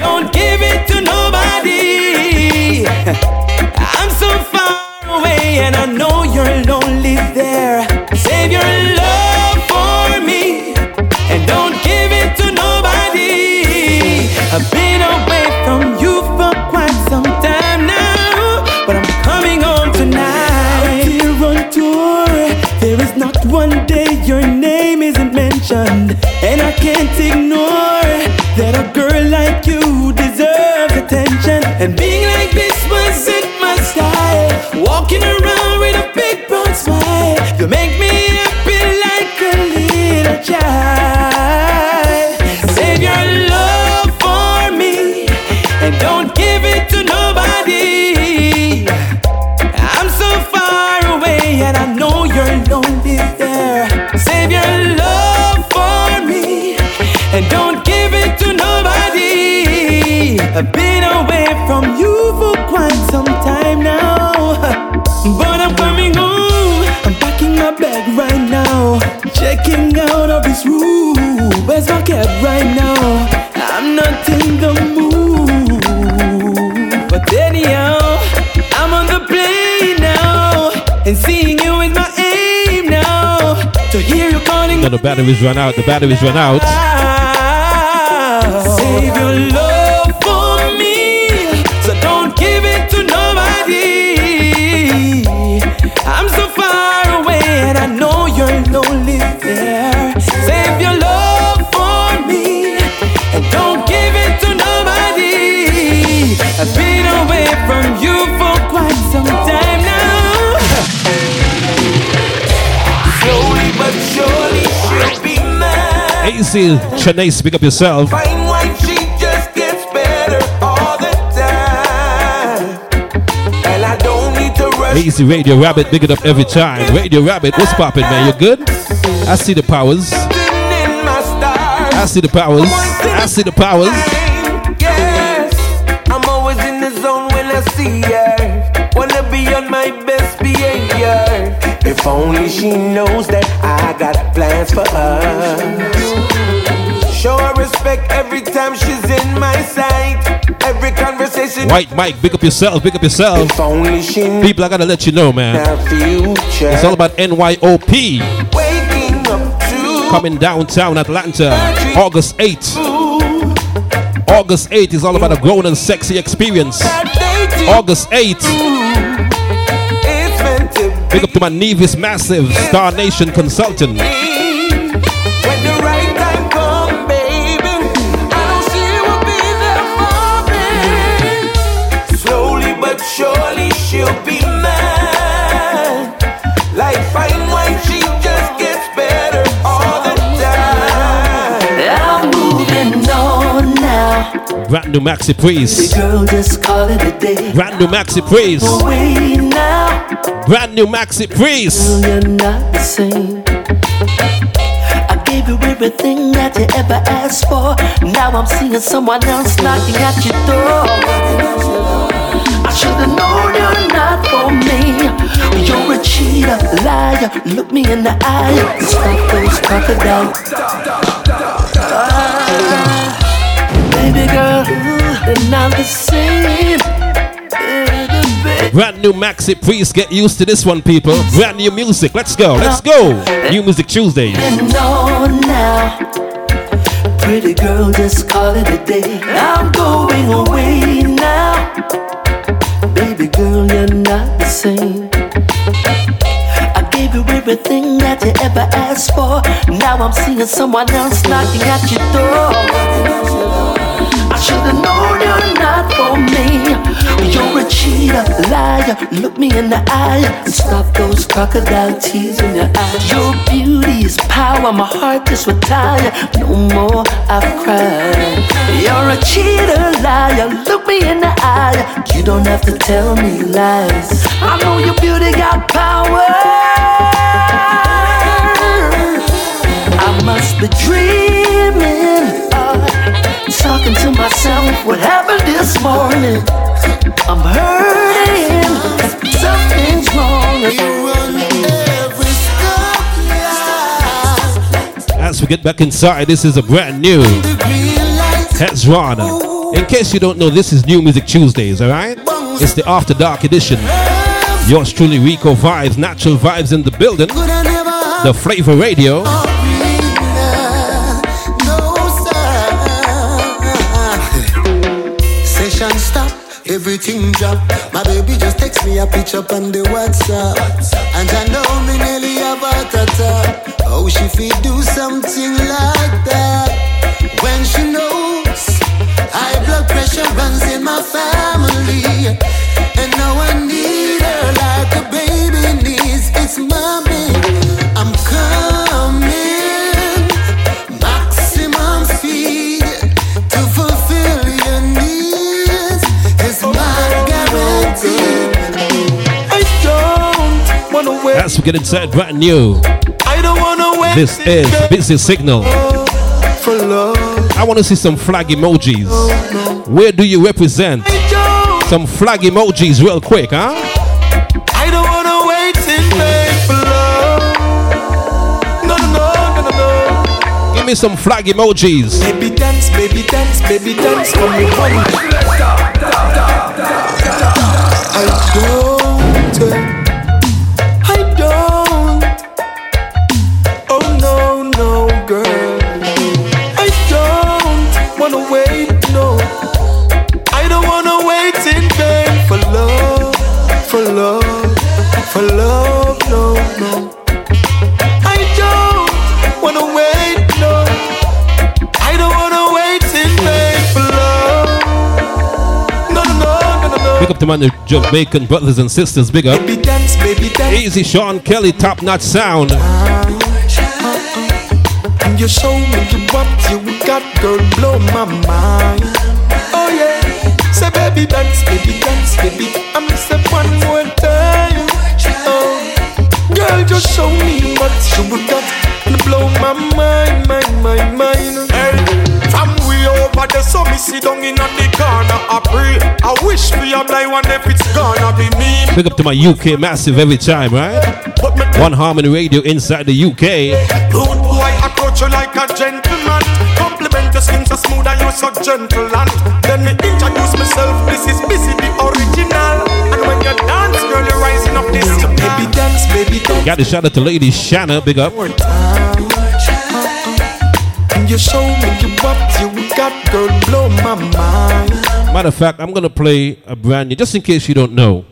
Can't ignore that a girl like you deserves attention. And being right now? I'm not in the mood, but anyhow, I'm on the plane now, and seeing you is my aim now. To hear you calling. No, the batteries run out. The batteries run out. AC, Chanace, pick up yourself. Fine wine, she just gets better all the time. And I don't need to rush. AC Radio Rabbit, big it up every time. Radio Rabbit, what's poppin', man? You good? I see the powers. in my stars. I see the powers. I see the powers. Yes, I'm always in the zone when I see her. Wanna be on my best behavior. If only she knows that I got plans for her. Show her respect every time she's in my sight. every conversation. White Mike, big up yourself, big up yourself. People, I gotta let you know, man. It's all about NYOP. Waking up to Coming downtown Atlanta, August 8th. August 8th is all about a grown and sexy experience. August 8th. Big up to my Nevis Massive, Star Nation Consultant. when the right time come, baby. I know she will be there for me. Slowly but surely she'll be mine. Like fine wine, she just gets better all the time. I'm moving on now. Brand new Maxi Priest. Girl, just call it a day. Brand new Maxi Priest. Brand new Maxi. You're same. I gave you everything that you ever asked for. Now I'm seeing someone else knocking at your door. I should've known you're not for me. You're a cheater, liar. Look me in the eye. Stop those crocodiles. Ah, baby girl, they're not the same. Brand new Maxi Priest. Get used to this one, people. Brand new music. Let's go. Let's go. New Music Tuesdays. Pretty girl, just call it a day. I'm going away now. Baby girl, you're not the same. I gave you everything that you ever asked for. Now I'm seeing someone else knocking at your door. I should've known you're not for me. You're a cheater, liar. Look me in the eye and stop those crocodile tears in your eyes. Your beauty is power, my heart just retire. No more I've cried. You're a cheater, liar. Look me in the eye. You don't have to tell me lies. I know your beauty got power. I must be dreaming. Talking to myself. What happened this morning? I'm hurting. Something's wrong. As we get back inside, this is a brand new Hezron. In case you don't know, this is New Music Tuesdays, alright? It's the After Dark edition. Yours truly, Rico Vibes, Natural Vibes in the building. The Flavor Radio. A picture on the WhatsApp. And I know me nearly have heart attack. Oh, she feel do something like that. When she knows high blood pressure runs in my family. And now I need wanna wait. Get inside, brand new. I don't wanna wait. This is Busy Signal. for love. I want to see some flag emojis. Oh, Where do you represent? Some flag emojis, real quick, huh? I don't wanna wait in vain for love. No, no, no, no, no. Give me some flag emojis. Baby dance, baby dance, baby dance, come me come. I don't, my Jamaican brothers and sisters. Big up. Baby dance, baby dance. Easy Sean Kelly, top notch sound. And you show me what you got, girl, blow my mind. Oh yeah, say baby dance, baby dance, baby. I'm say one more time. Oh, girl, just show me what you got, and blow my mind, mind, mind, mind. Hey, we over there, so me sit down in the corner. I pray, I wish we a blind one if it's gonna be me. Pick up to my UK massive every time, right? One Harmony Radio inside the UK. Rude boy, approach you like a gentleman. Compliment your skin so smooth and you're so gentle. And then me introduce myself. This is busy, the original. And when you dance, girl, you're rising up this. Baby dance, baby dance. Got a shout out to Lady Shanna. Big up. You show me you what you got, girl, blow my mind. Matter of fact, I'm gonna play a brand new, just in case you don't know.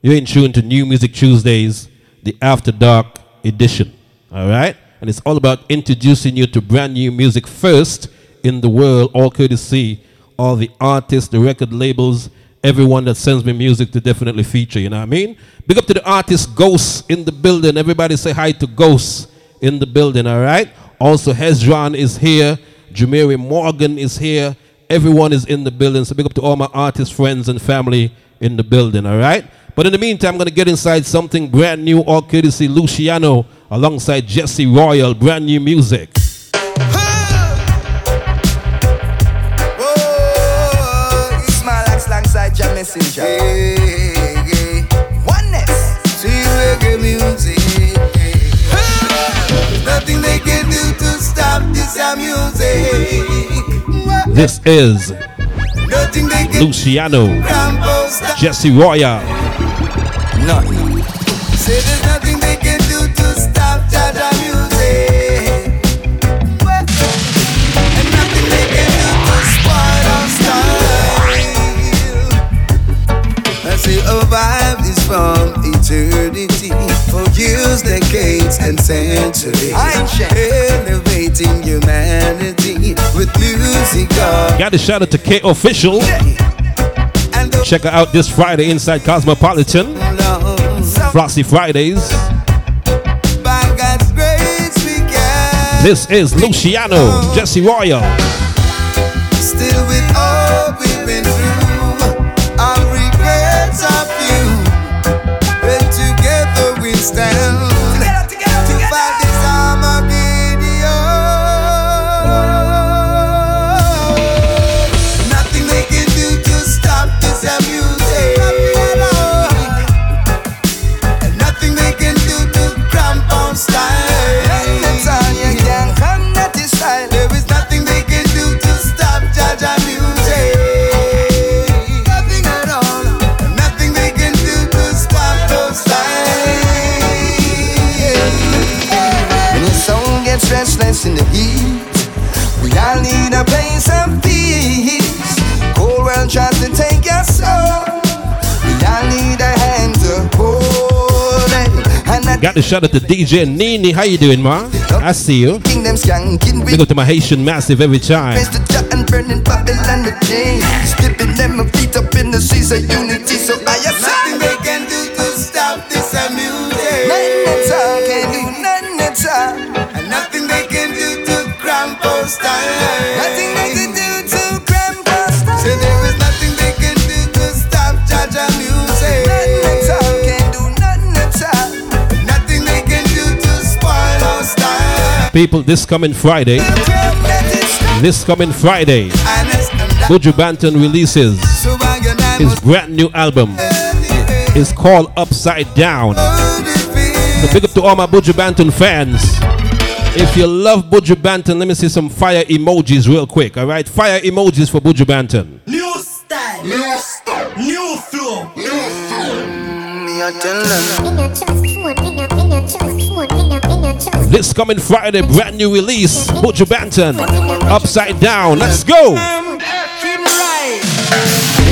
You're in tune to New Music Tuesdays, the After Dark edition. All right, and it's all about introducing you to brand new music first in the world, all courtesy all the artists, the record labels, everyone that sends me music to definitely feature. You know what I mean? Big up to the artist Ghosts in the building. Everybody say hi to Ghosts in the building. All right. Also, Hezron is here. Jamari Morgan is here. Everyone is in the building. So big up to all my artist friends and family in the building. All right. But in the meantime, I'm going to get inside something brand new, all courtesy Luciano alongside Jesse Royal. Brand new music. You smile like alongside your messenger. This is Luciano, Jesse Royal. Nothing. Say there's nothing they can do to stop Jaja music. And nothing they can do to spoil our style. I say a vibe is from eternity for years, decades, and centuries. Elevating humanity with music Got to shout out to K Official. Check her out this Friday inside Cosmopolitan. Flossy Fridays. by God's grace we can. This is Luciano, Jesse Royal. Restless in the heat, we all need a place of peace. Whole world tries to take your soul. We all need a hand to hold it. And Got to shout out to DJ Nini. How you doing, ma? I see you. Big up to my Haitian massive every time. Burning Babylon with chains. Slipping them feet up in the seas of unity. So I People, this coming Friday, this coming Friday, Buju Banton releases his brand new album. It's called Upside Down. So big up to all my Buju Banton fans. If you love Buju Banton, let me see some fire emojis real quick. All right, fire emojis for Buju Banton. New style, new style, new flow, new flow. Me I tell them. This coming Friday, brand new release, Buju Banton, Upside Down. Let's go. Me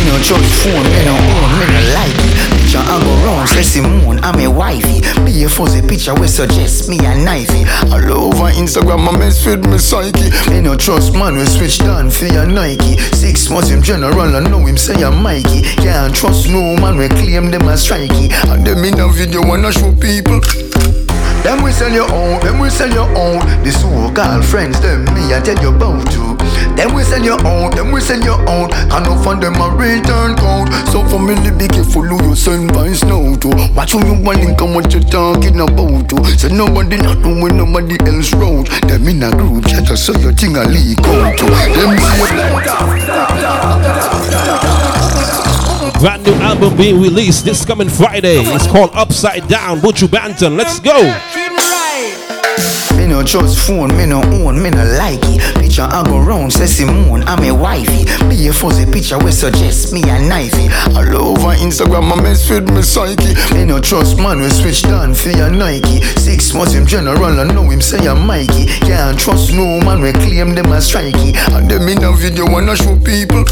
no trust phone, me no own, me no like. Picture I go round, say Simone, I'm a wifey. Be a fuzzy picture we suggest me a knifey. All over Instagram, I mess with me psyche. Me no trust man, we switch down for your Nike. Six months him general, I know him say I'm Mikey. Can't trust no man, we claim them as strikey. And them in a video wanna show people. Them we sell your own, them we sell your own. The so-called friends, them me I tell you about to. Them we sell your own, them we sell your own. Can no find them a return code. So me, be careful who you send by snow to. Watch who you want and what you talking about to. So nobody not know when nobody else wrote. Them in a group chat, so your thing a leak out to. Them Brand new album being released this coming Friday. It's called Upside Down, Buju Banton. Let's go. Me no trust phone, me no own, me no like it. Picture I go round, say Simone, I'm a wifey. Be a fuzzy picture we suggest me a knifey. All over Instagram, I mess with me psyche. Me no trust man, we switch down for your Nike. Six months him general, I know him say I'm Mikey. Can't trust no man, we claim them as strikey. And them in a video wanna show people.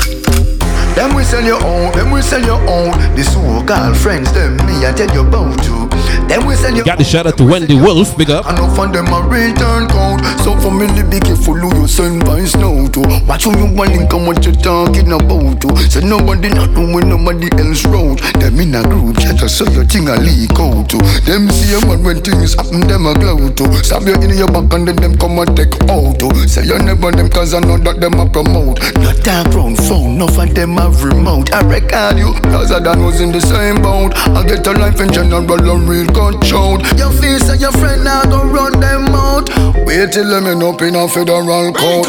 Them we sell your own, them we sell your own. The so-called friends, them me I tell you about to. Them we sell your Got the shout out to Wendy Wolf, big up. I know from them a return code. So for me, be careful who you send by snow to. Watch who you want and what you talking about to. So nobody not know when nobody else wrote. Them in a group chat, so your thing a leak out to. Them see a man when things happen, them a glow to. Stab you in your back and then them come and take out to. Say you never them cause I know that them a promote. Not dark round phone, no for them a remote. I record you, cause I done was in the same boat. I get a life in general and real cut short. Your face and your friend now go run them out. Wait till them end up in a federal court.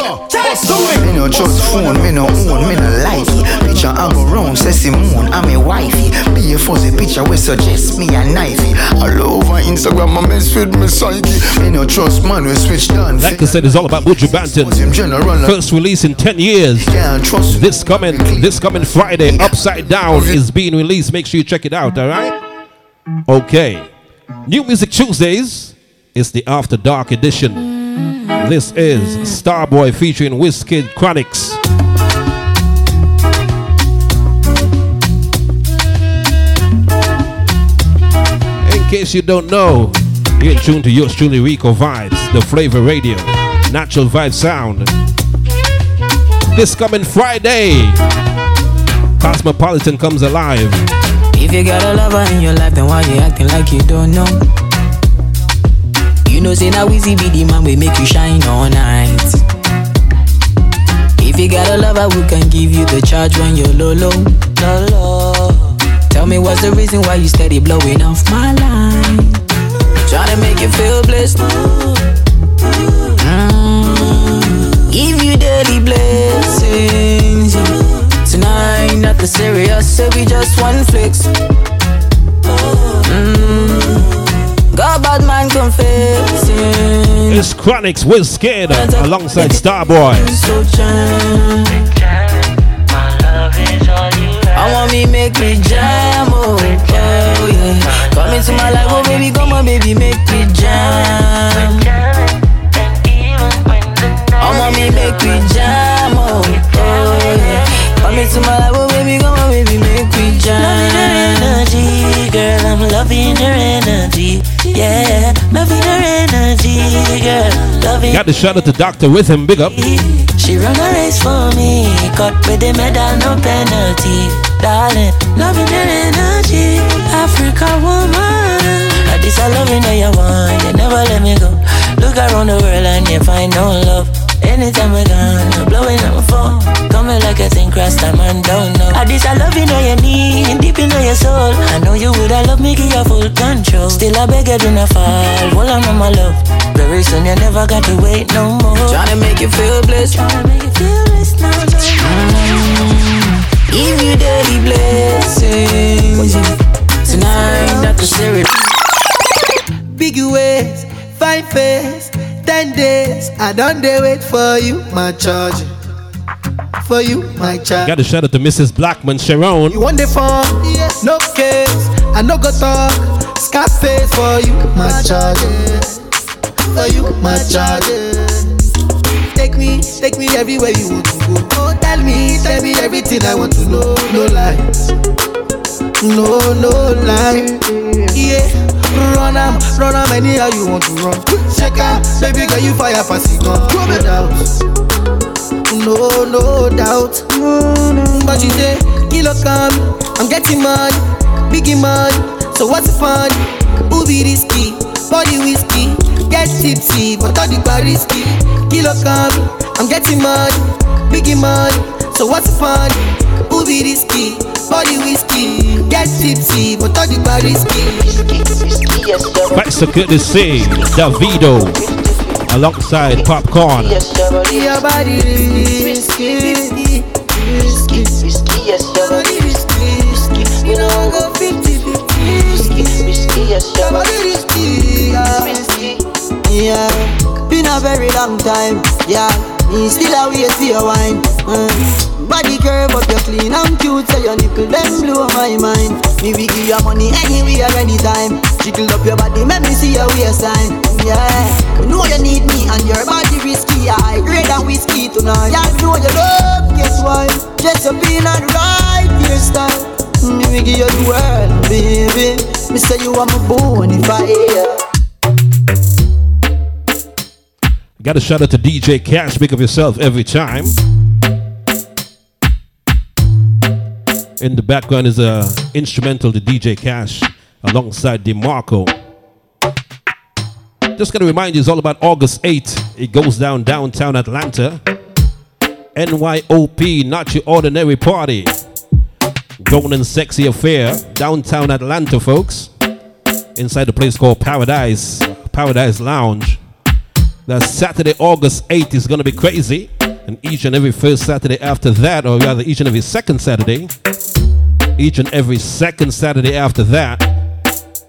Me no trust phone, me no own, me no like it. Picture I go round, say Simone, I'm a wifey. Be a fuzzy picture we suggest me a knifey. All over Instagram, I mess with me psyche. Me no trust man, we switch down. Like I said, it's all about Buju Banton. First release in 10 years. This coming, this coming Friday, Upside Down is being released. Make sure you check it out, alright? Okay. New Music Tuesdays is the After Dark edition. This is Starboy featuring Wizkid Chronixx. In case you don't know, you're in tune to yours truly Rico Vibes, the Flavor Radio, Natural Vibe Sound. This coming Friday, Cosmopolitan comes alive. If you got a lover in your life, then why you acting like you don't know? You know, say now easy be the man we make you shine all night. If you got a lover who can give you the charge when you're low, low, low, low. Tell me what's the reason why you steady blowing off my line? Trying to make you feel blessed. Mm. Give you daily blessings. Nothing serious, so we just one flex. Mm. God, bad man confessing. It's Chronixx Wizkid alongside Starboy. So. I want me make me jam, oh, oh yeah. Come into my life, oh baby, come on, baby, make me jam. I want me make me jam, yeah. Come into my life, oh baby, come on, baby, make me jam. Loving her energy, girl, I'm loving her energy. Yeah, loving her energy, girl, loving. Got the shout out to Dr. Rhythm, big up. She run a race for me, cut with the medal, no penalty. Darling, loving her energy, Africa woman. Like this, I love you, know you want, you never let me go. Look around the world and you find no love. Anytime we're gone, I'm blowing up my phone. Coming like a thing, cross time and don't know. Like this, I love you, know you need, deep in your soul. I know you would, I love me, give you a full control. Still, I beg you, do not fall. Hold on, my love. Very soon, you never got to wait no more. Trying to make you feel blessed. Trying to make you feel I don't dare wait for you, my charge. For you, my child. Got to shout out to Mrs. Blackman Sharon. You want the phone? No case. I no go talk. Scarface for you, my charge. For you, my charge. Take me, take me everywhere you want to go. Oh, tell me, tell me everything I want to know. No lies. No, no lie. Yeah, run am, run am anyhow you want to run. Check out, baby girl, you fire it gun. No doubt, no, no doubt. But you say, kilo come, um, I'm getting money, biggie money. So what's the fun? Be risky? Body whiskey, get tipsy, but all the bar risky. Kilo come, um, I'm getting money, biggie money. So what's the fun? Who be risky? Body whiskey, get tipsy, but all the bar risky. That's so good to see. Davido alongside Popcaan. Your body risky, risky, risky, risky, yes, your body risky, risky. You know go 50, 50, risky, risky, yes, your body risky, yeah, been a very long time. Yeah, Me still a wait for your wine. Uh, body curve up, you clean and cute, so your nipple them blow my mind. Me we give you money anywhere, anytime. Jiggle up your body, make me see your waistline. Yeah, you know you need me and your body risky. I grade and whiskey tonight. Yeah, you know you love, guess why? Dress up in the right hairstyle. Me we give you the world, baby. Me say you are my hear. Got a shout out to DJ Cash. Pick of yourself every time. In the background is a instrumental to DJ Cash alongside DeMarco. Just gonna remind you, it's all about August 8th. It goes down downtown Atlanta. NYOP, not your ordinary party. Grown and sexy affair, downtown Atlanta, folks. Inside a place called Paradise, Paradise Lounge. That Saturday, August 8th is gonna be crazy. And each and every first Saturday after that, or rather each and every second Saturday, each and every second Saturday after that,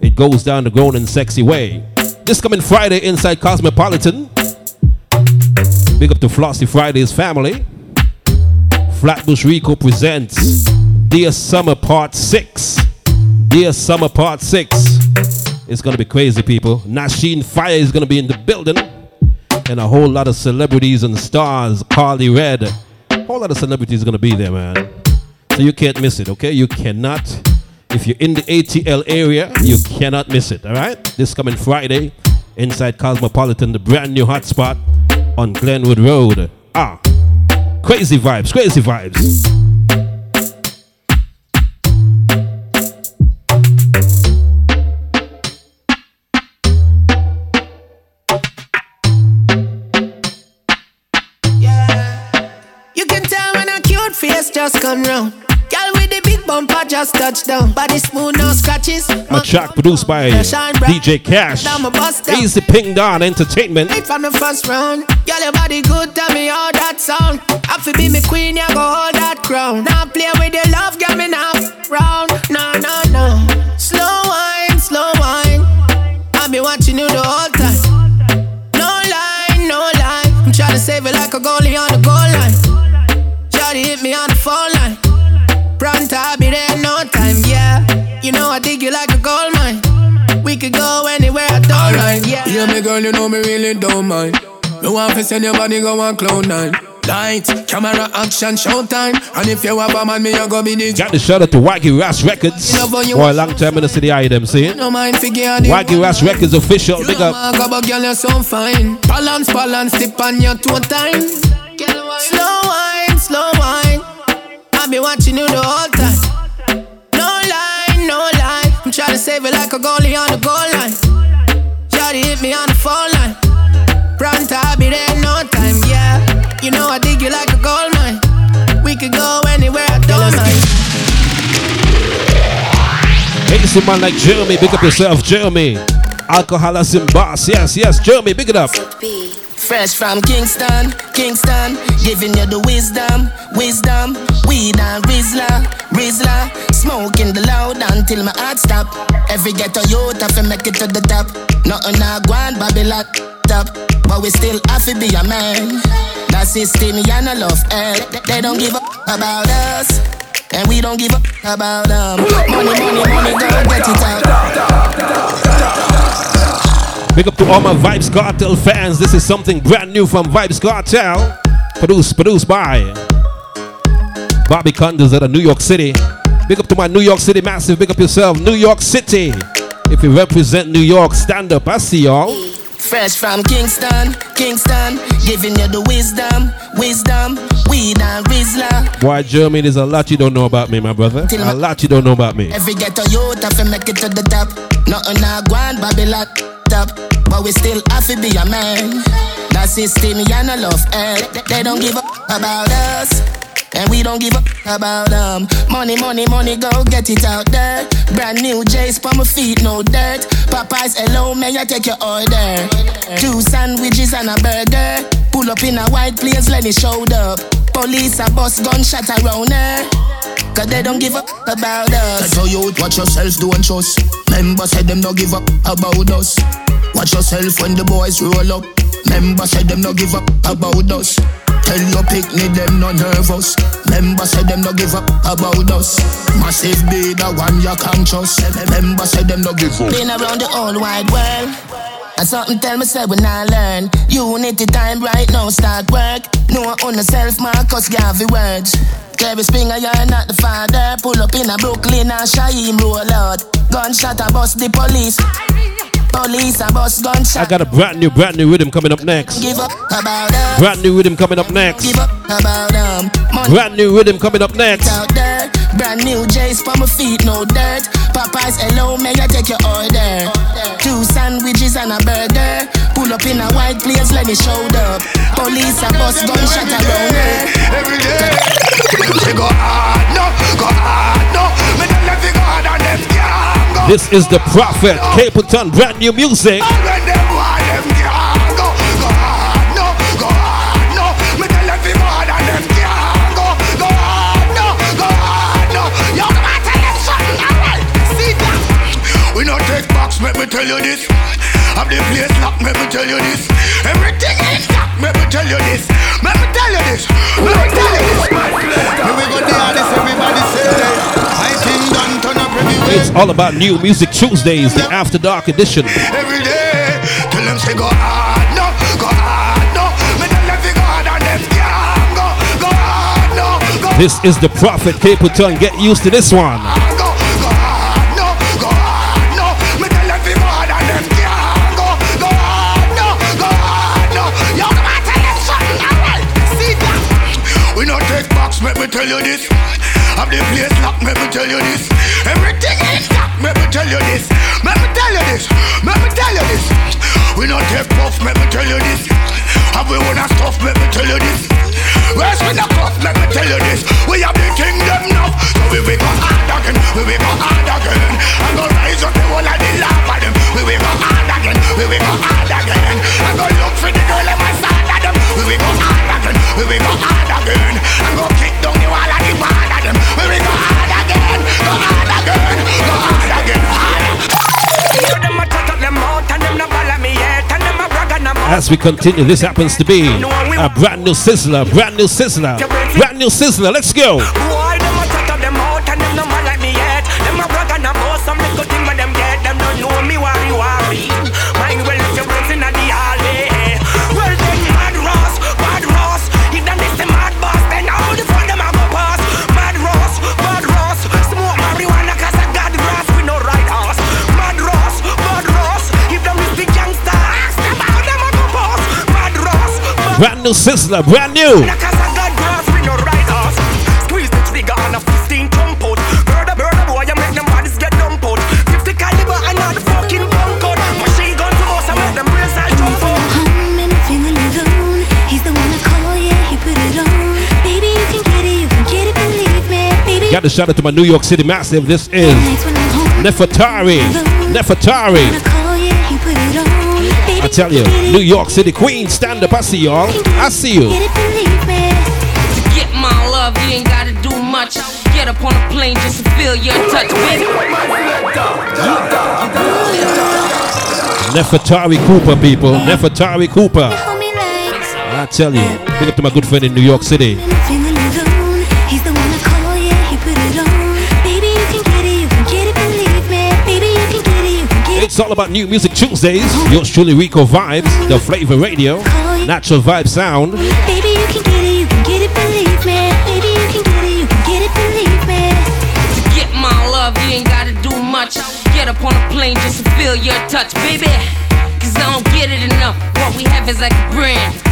it goes down the grown and sexy way. This coming Friday inside Cosmopolitan. Big up to Flossy Fridays family. Flatbush Rico presents Dear Summer Part 6. Dear Summer Part 6. It's gonna be crazy, people. Nasheen Fire is gonna be in the building. And a whole lot of celebrities and stars. Carly Red. A whole lot of celebrities gonna be there, man. So you can't miss it, okay? You cannot. If you're in the ATL area, you cannot miss it, all right? This coming Friday inside Cosmopolitan, the brand new hotspot on Glenwood Road. Ah, crazy vibes, crazy vibes. You can tell when a cute face just come round. Bumper just touched down. Body smooth, no scratches. A track produced by DJ Cash. Easy Ping Don Entertainment. Right from the first round. Girl, your body good, tell me how that sound. Have to be me queen, you go hold that crown. Now play with yeah. me girl, you know me really don't mind. Me want to send your body go on cloud nine. Light, camera, action, showtime. And if you have a man, me you go be the Got the shout out to Waggy Ras Records. For a long time in the city, I them see. No mind figure Waggy Ras Records official. Big up. Girl, you're so fine. Balance, balance, tip on your toe time. Slow wine, slow wine. I've been watching you the whole time. No lie, no lie. I'm trying to save it like a goalie on the goal line. Shawty hit me on the phone line. Pronto, I'll be there in no time, yeah. You know I dig you like a gold mine. We could go anywhere, I don't mind. Hey, see man like Jeremy. Big up yourself, Jeremy. Alcoholism boss. Yes, yes, Jeremy. Big it up. Fresh from Kingston, Kingston, giving you the wisdom, wisdom. Weed and Rizla, Rizla, smoking the loud until my heart stop. Every ghetto youth have to make it to the top. Nothing I go Babylon top, but we still have to be a man. That system, you no love eh? They don't give a about us. And we don't give a about them. Money, money, money, go get it out. Big up to all my Vybz Kartel fans. This is something brand new from Vybz Kartel. Produced, produced by Bobby Condos out of New York City. Big up to my New York City massive. Big up yourself, New York City. If you represent New York, stand up. I see y'all. Fresh from Kingston, Kingston, giving you the wisdom, wisdom, weed and Rizla. Boy, Jeremy, there's a lot you don't know about me, my brother. A lot you don't know about me. Every ghetto youth have to make it to the top. Nothing I on Babylon top, but we still have to be a man. That system, you no love eh? They don't give a about us. And we don't give a about them. Money, money, money, go get it out there. Brand new J's for my feet, no dirt. Popeyes, hello, may I take your order? Two sandwiches and a burger. Pull up in a white place, let me show up. Police a bus gunshot around her. Cause they don't give up about us. Tell you watch yourself, don't trust. Members say them don't give up about us. Watch yourself when the boys roll up. Members say them don't give up about us. Tell your picnic them no nervous. Member say them no give up about us. Massive be the one you conscious. Member say them no give up. Been around the whole wide world. And something tell me say when I learn Unity time right now start work No on the self Marcus Garvey words Jerry Springer, you're not the father. Pull up in a Brooklyn and Shaheem roll out. Gunshot a bust the police. Police a bust gunshot. I got a brand new, brand new rhythm coming up next. Give up about them. Brand new rhythm coming up next. Give up about them. Money Brand new rhythm coming up next. out there. Brand new J's for my feet, no dirt. Popeyes, hello, may I take your order? Two sandwiches and a burger. Pull up in a white place, let me show up. Police a bust gunshot around her. Eh? Every day, she go hard, no, go hard, no. Me tell them fi go hard and them can't go. This is the Prophet Capleton, brand new music. When them want them can't go, go hard, no, go hard, no. Me tell them fi go hard and them can't go, go hard, no, go hard, no. Yo, come on, tell them something, alright? See that? We not take box, let me tell you this. The place let me tell you this. Everything intact, let me tell you this. Me tell you this. Me tell you this. We go there, this everybody say. I think done turn up everywhere. It's all about New Music Tuesdays, the After Dark edition. Every day, tell them say go hard, no, go hard, no. Me tell them go hard and them can't go, go hard, no, go This is the Prophet Capleton. Get used to this one. Tell you this. Have the place let me tell you this. Everything intact, let me tell you this. Let me tell you this. Let me tell you this. We not take puff, let me tell you this. Have we wanna stuff, me tell you this. Where's with the cuff, let me tell you this. We have the king them now, so we will go hard again. We will go hard again. I'm gonna rise up the whole of the love of them. We will go hard again. We will go hard again. I'm gonna look for the girl in my side of them. We will go hard again. We will go hard again. I'm gonna kick them. We will go hard again. Go hard again. Go hard again. As we continue, this happens to be a brand new sizzler, brand new sizzler, brand new sizzler. Let's go. It, believe me. Baby, Got to shout out to my New York City massive. This is Nefertari. Nefertari. I tell you, New York City Queen, stand up. I see y'all. I see you. get it, believe me. To get my love, you ain't gotta do much. Get up on a plane just to feel your touch, baby. Nefertari Cooper, people. Nefertari Cooper. I tell you, big up to my good friend in New York City. It's all about New Music Tuesdays. Yours truly, Rico Vibes, the Flavor Radio, Natural Vibe Sound. Baby, you can get it, you can get it, believe me. Baby, you can get it, you can get it, believe me. To get my love, you ain't gotta do much. Get up on a plane just to feel your touch, baby. Cause I don't get it enough. What we have is like a brand.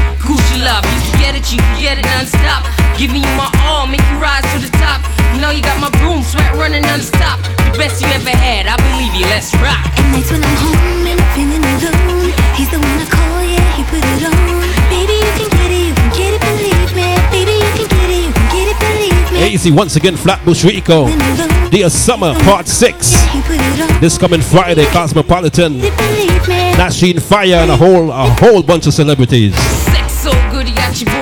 Gucci love, you can get it, you can get it non-stop. Giving you my all, make you rise to the top. You know you got my broom sweat running non-stop. The best you ever had, I believe you, let's rock. And nights when I'm home and I'm feeling alone. He's the one I call, yeah, he put it on. Baby, you can get it, you can get it, believe me. Baby, you can get it, you can get it, believe me. Easy once again, Flatbush Rico. Dear Summer, Part 6. This coming Friday, Cosmopolitan. Nasheen Fire and a whole a whole bunch of celebrities.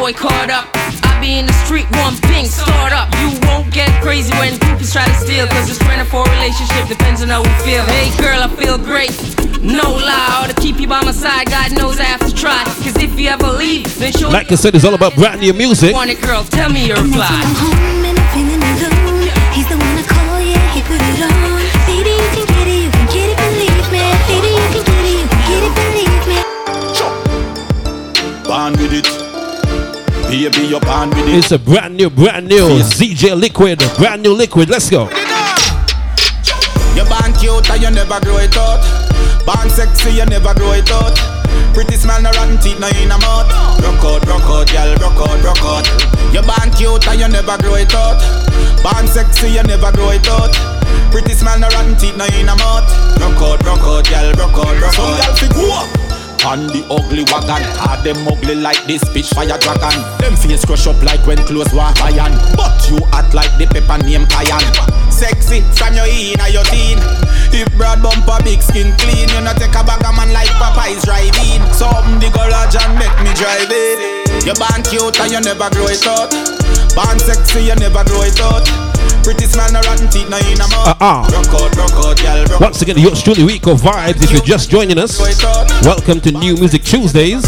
Boy caught up. I be in the street, one pink, start up. You won't get crazy when groupies try to steal. Cause the strength for a relationship depends on how we feel. Hey girl, I feel great. No lie, or to keep you by my side, God knows I have to try. Cause if you ever leave, then show Like I said, it's all about brand new music. Want it, girl, tell me your reply. He's the one I call, yeah, he put it on. Baby, you can get it, you can get it, believe me. Baby, you can get it, you can get it, believe me. Born with it. Baby, you're born with it. It's a brand new, brand new ZJ Liquid, brand new liquid. Let's go. You born cute and you never grow it out. Born sexy, you never grow it out. Pretty smile, no rotten teeth, no in a mouth. Rock out, rock out, girl, rock out, rock out. You born cute and you never grow it out. Born sexy, you never grow it out. Pretty smile, no rotten teeth, no in a mouth. Rock out, rock out, girl, rock out, rock out. Some girl fi go up. On the ugly wagon, hard them ugly like this bitch fire dragon. Them face crush up like when clothes were iron. But you act like the pepper name Kayan. Sexy from your in or your teen. If broad bumper, big skin clean, you not take a bag of man like Popeye's driving. Something the garage and make me drive it. You born cute and you never grow it out. Born sexy, you never grow it out. Pretty smile, no rotten teeth, no in a mouth. Uh-uh. Rock out, rock out, girl, rock Once again, yours truly, Rico Vibes. If you're just joining us, welcome to New Music Tuesdays.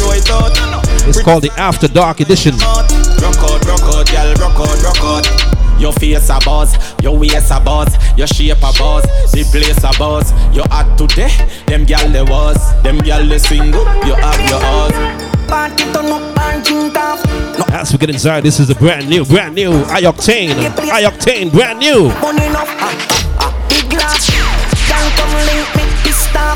It's called the After Dark Edition. Rock out, rock out, girl, rock out, rock out. Your face a buzz, your waist a buzz, your shape a buzz, the place a buzz. You hot today, them gal they was, them gal they single, you have your us. Party turn up and drink off. As we get inside, this is a brand new, brand new I-Octane, I I-Octane, brand new.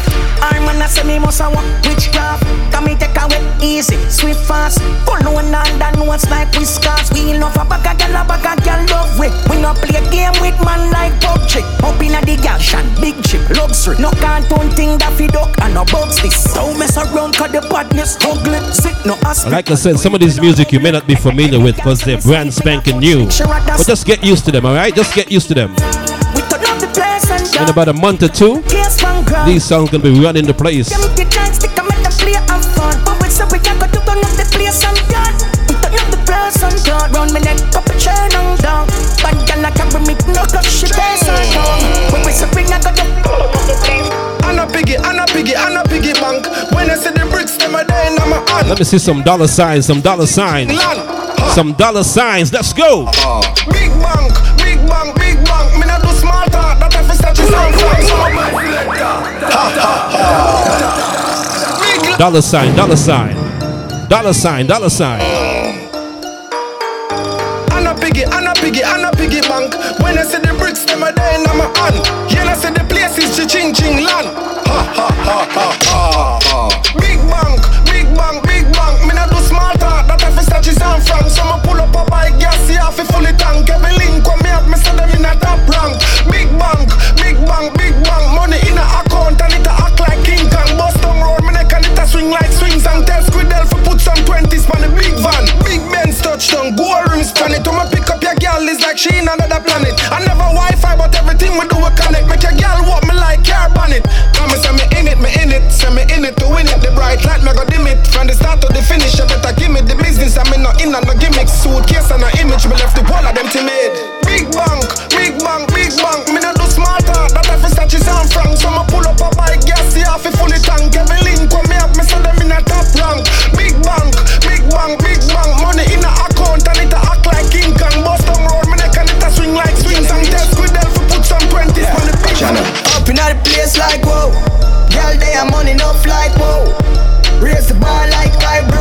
Off. I'm gonna say me must have witchcraft. Come me take away easy, sweet fast. Pull no one under no one's like whiskers. We love a bag of gal, a bag of gal love we. We no play game with man like PUBG. Up inna the gal shan, big chip, luxury. No cartoon thing that fi duck and no bugs this. Don't mess around 'cause the badness ugly. Sick no ass. Like I said, some of this music you may not be familiar with because they're brand spanking new. But just get used to them, alright? Just get used to them. In about a month or two, Place from ground. these songs gonna be running the place. Let me see some dollar signs, some dollar signs. Some dollar signs. Let's go. Big bank, Dollar sign, dollar sign. Dollar sign, dollar sign. I'm a piggy, I'm a piggy, I'm a piggy bank. When I see the bricks, them a day in my hand. Yeah, I see the place is ching ching land. Ha ha ha ha ha ha. Big bank, big bank, big bank. Me not do small talk. That I fi to sound frank. So me pull up a bike, gas, see half fully touchdown, gold rims on it. Me pick up your girl is like she in another planet. I never Wi-Fi, but everything we do we connect. Make your girl walk me like car bonnet. Say me in it, me in it, say me in it to win it. The bright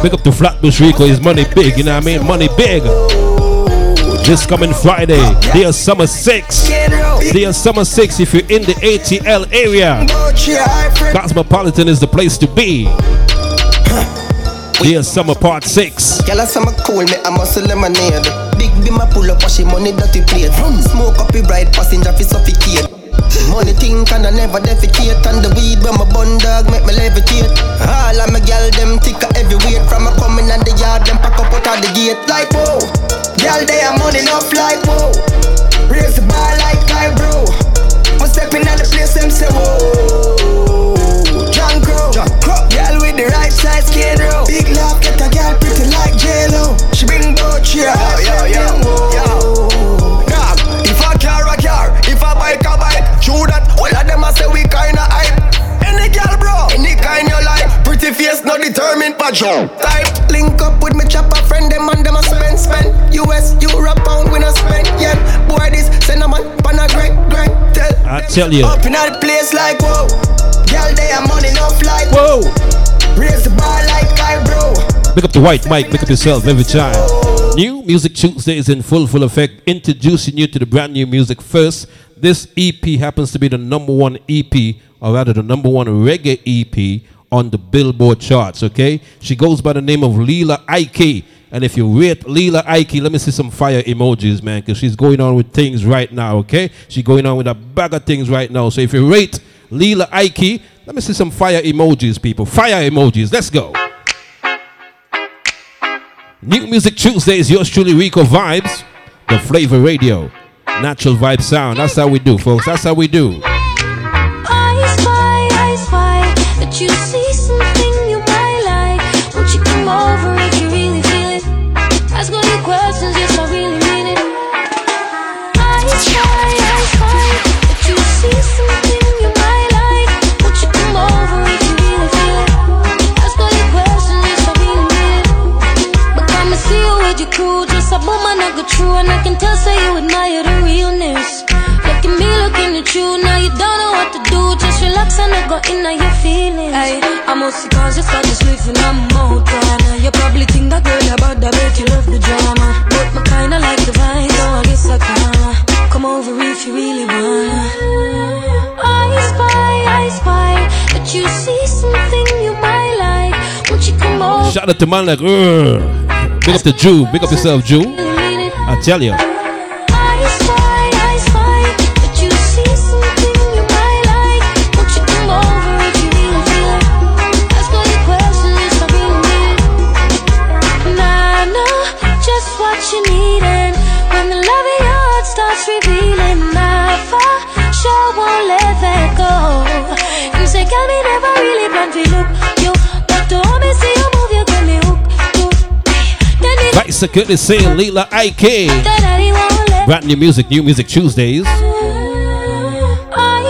Big up to Flatbush Rico, his money big, you know what I mean? Money big. This coming Friday, dear Summer 6. Dear Summer 6, if you're in the ATL area, Cosmopolitan is the place to be. Dear Summer Part 6. Girl, summer cool, me a muscle lemonade. Big beam my pull up, wash money dirty plate. Smoke up, ride passenger fi suffocate. Money think and I never defecate. And the weed when my bun dog make me levitate. All of my gal them thick a heavyweight From a coming and the yard them pack up out of the gate. Like whoa, gal they have money enough like whoa. Raise the bar like guy bro. I'm stepping at the place them say whoa. John Crow, gal with the right size skin row Big love get a gal pretty like J-Lo. She bring both cheer. Yo, yo, yo, yo. Dog, if I car a car, if I bike a True that, all of them a say we kinda hype. Any girl, bro, any kind you like. Pretty face, no determined, but. Type, link up with me chopper friend, them and them a spend, spend. US, Europe, pound, we not spend yet. Boy, this, send a man, pan a great, great, tell. I tell you. Up in all place like, whoa. Girl, they a money, no flight. Whoa. Raise the bar like I, bro. Make up the white mic, Make up yourself every time. New Music Tuesday is in full full effect, introducing you to the brand new music first. This EP happens to be the number one EP, or rather the number one reggae EP on the Billboard charts, okay? She goes by the name of Lila Iké. And if you rate Lila Iké, let me see some fire emojis, man, because she's going on with things right now, okay? She's going on with a bag of things right now. So if you rate Lila Iké, let me see some fire emojis, people. Fire emojis. Let's go. New Music Tuesday is yours truly, Rico Vibes, the Flavor Radio, Natural Vibe Sound. That's how we do, folks. That's how we do. I spy, I spy you see and I can tell say you admire the realness. Look at me, looking at you, now you don't know what to do. Just relax and I go in on your feelings. Ay, I'm also conscious of just living I'm out Now you probably think that girl about that make you love the drama. But me kinda like the vibe, so I guess I can. Come over if you really wanna. Oh, I spy, I spy that you see something you might like. Won't you come over? Shout out to man like, "Ugh." big up the Jew, big up yourself, Jew. I tell you. Security saying Lila Iké. That daddy won't Brand new music, new music Tuesdays. I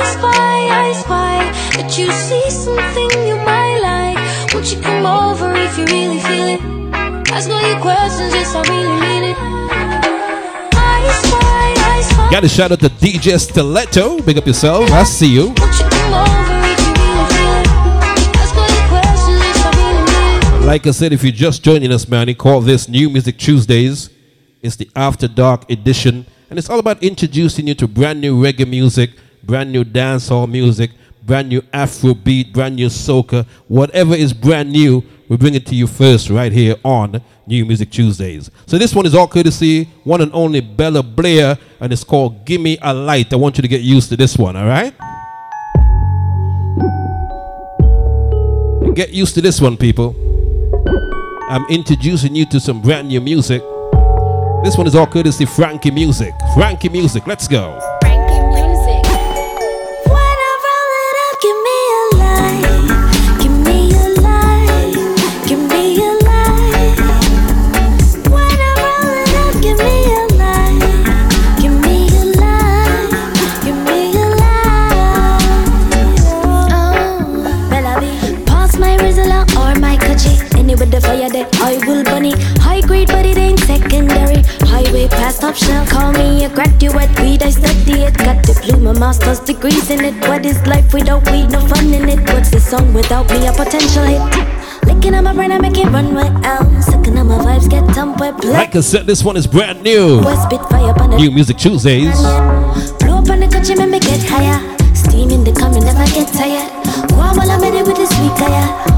spy, I spy that you see something you might like. Won't you come over if you really feel it? Ask all your questions, yes, I really mean it. I spy, I spy. Got a shout out to DJ Stiletto. Big up yourself. I see you. Won't you come over if you Like I said, if you're just joining us, man, we call this New Music Tuesdays. It's the After Dark edition, and it's all about introducing you to brand new reggae music, brand new dancehall music, brand new Afrobeat, brand new soca, whatever is brand new, we bring it to you first right here on New Music Tuesdays. So this one is all courtesy one and only Bella Blair, and it's called "Gimme a Light." I want you to get used to this one, all right? Get used to this one, people. I'm introducing you to some brand new music. This one is all courtesy Frankie Music. Frankie Music, let's go. Top shelf. Call me a graduate. Weed, I study it. Got the diploma, master's degrees in it. What is life without weed? No fun in it. What's the song without me? A potential hit. Licking on my brain, I make it run where I'm Sucking on my vibes, get dumped with black. Like I said, this one is brand new. Spit fire upon New Music Tuesdays. Blow up on the country, make me get higher. Steam in the coming, never get tired. While I'm with the sweet fire.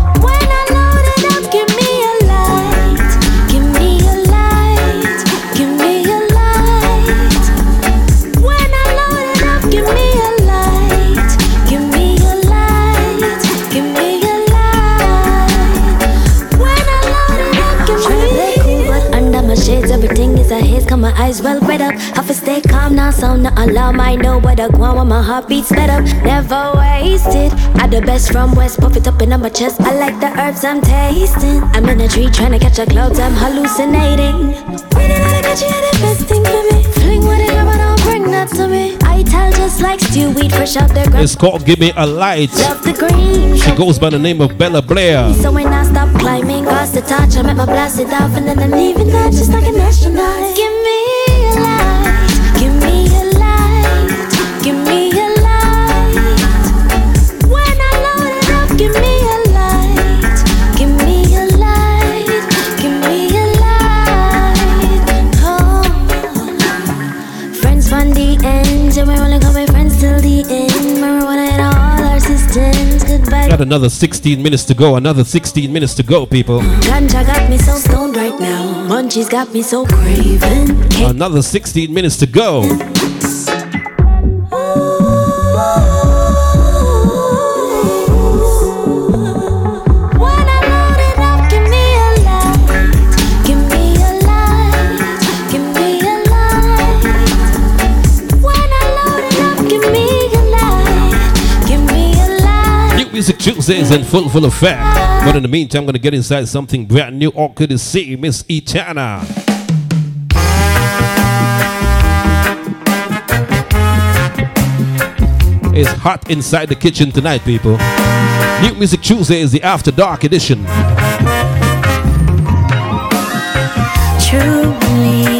My eyes well read up. Have to stay calm now, sound no alarm. I know what I want when my heart beats sped up. Never wasted. I the best from West, puff it up in my chest. I like the herbs I'm tasting. I'm in a tree trying to catch a clouds, I'm hallucinating. When did I get you the best thing for me? Fling but don't bring that to me. I tell just like stew weed fresh out the ground. It's called Give Me a Light. Love the green. She goes by the name of Bella Blair. So when I stop. Timing, cause the touch, I make my it off, and then I'm leaving that just like an astronaut. Give me Got another 16 minutes to go. Another 16 minutes to go, people. Ganja got me so stoned right now. Munchies got me so craving. Another 16 minutes to go. Music Tuesday is in full full effect. But in the meantime, I'm gonna get inside something brand new. All good to see Miss Etana. It's hot inside the kitchen tonight, people. New Music Tuesday is the After Dark edition. Truly,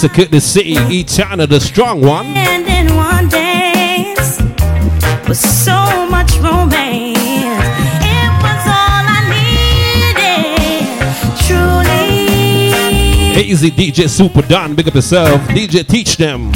Vice the City, Etana, the strong one. hand in one dance with so much romance. It was all I needed, truly. Easy DJ Super Don, big up yourself. DJ Teach them.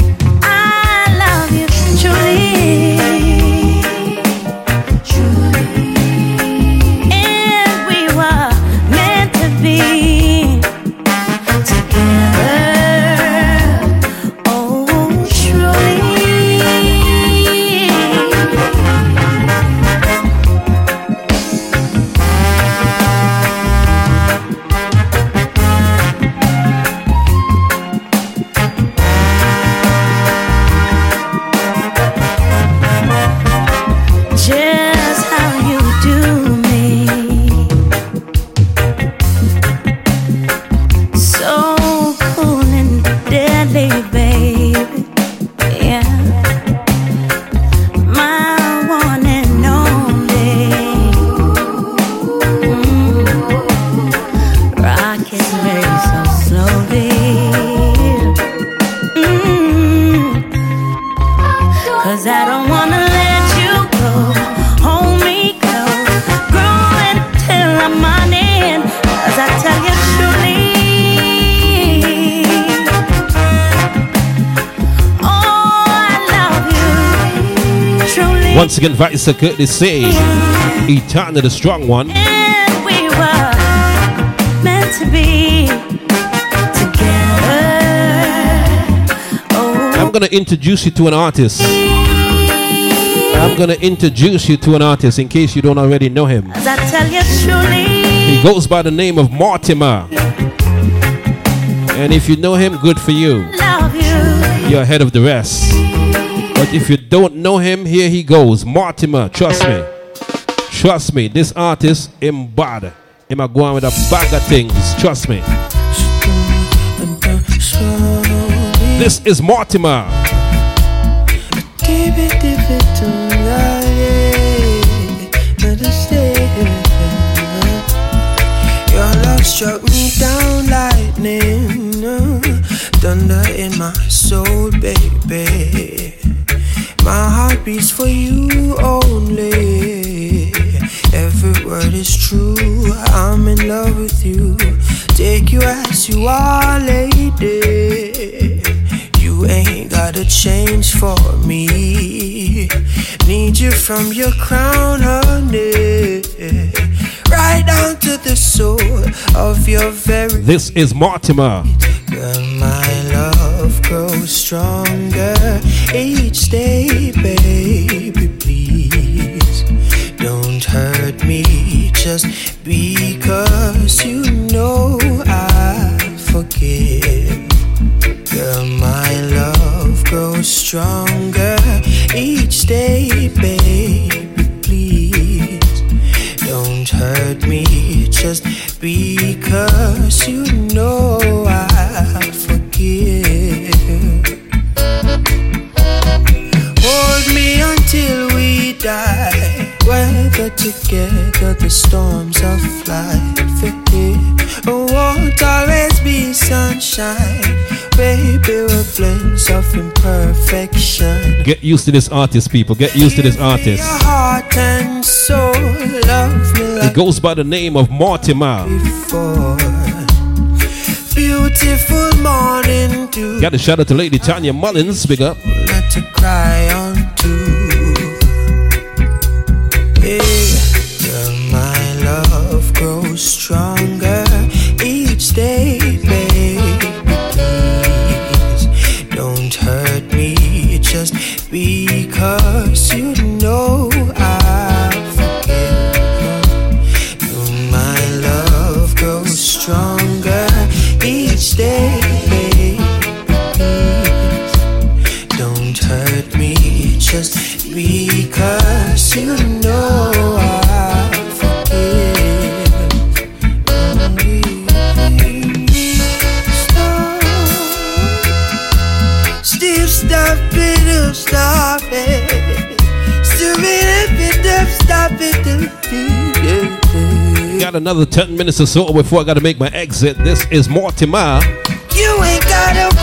Truly. Once again, Vice the City, Etana, the strong one. And we were meant to be together. Oh. I'm gonna introduce you to an artist. I'm gonna introduce you to an artist in case you don't already know him. Cause I tell you truly. He goes by the name of Mortimer. And if you know him, good for you. Love you. You're ahead of the rest. Don't know him, here he goes. Mortimer, trust me. Trust me, this artist, him bad. Him a going with a bag of things. Trust me. This is Mortimer. Your love struck me down lightning, uh, thunder in for you only. Every word is true. I'm in love with you. Take you as you are, lady. You ain't gotta change for me. Need you from your crown, honey. Right down to the soul of your very. This is Mortimer. Girl, my love grows stronger each day, just because you know I forgive. Girl, my love grows stronger each day, baby. Please don't hurt me just because you know Weather together the storms of life. It won't always be sunshine. Baby, we're blends of imperfection. Get used to this artist, people. Get used to this artist. Your heart and soul love me It goes by the name of Mortimer. before. Beautiful morning. Got a shout out to Lady Tanya Mullins. Big up. Love Got another 10 minutes or so before I gotta make my exit. This is Mortimer. You ain't gotta worry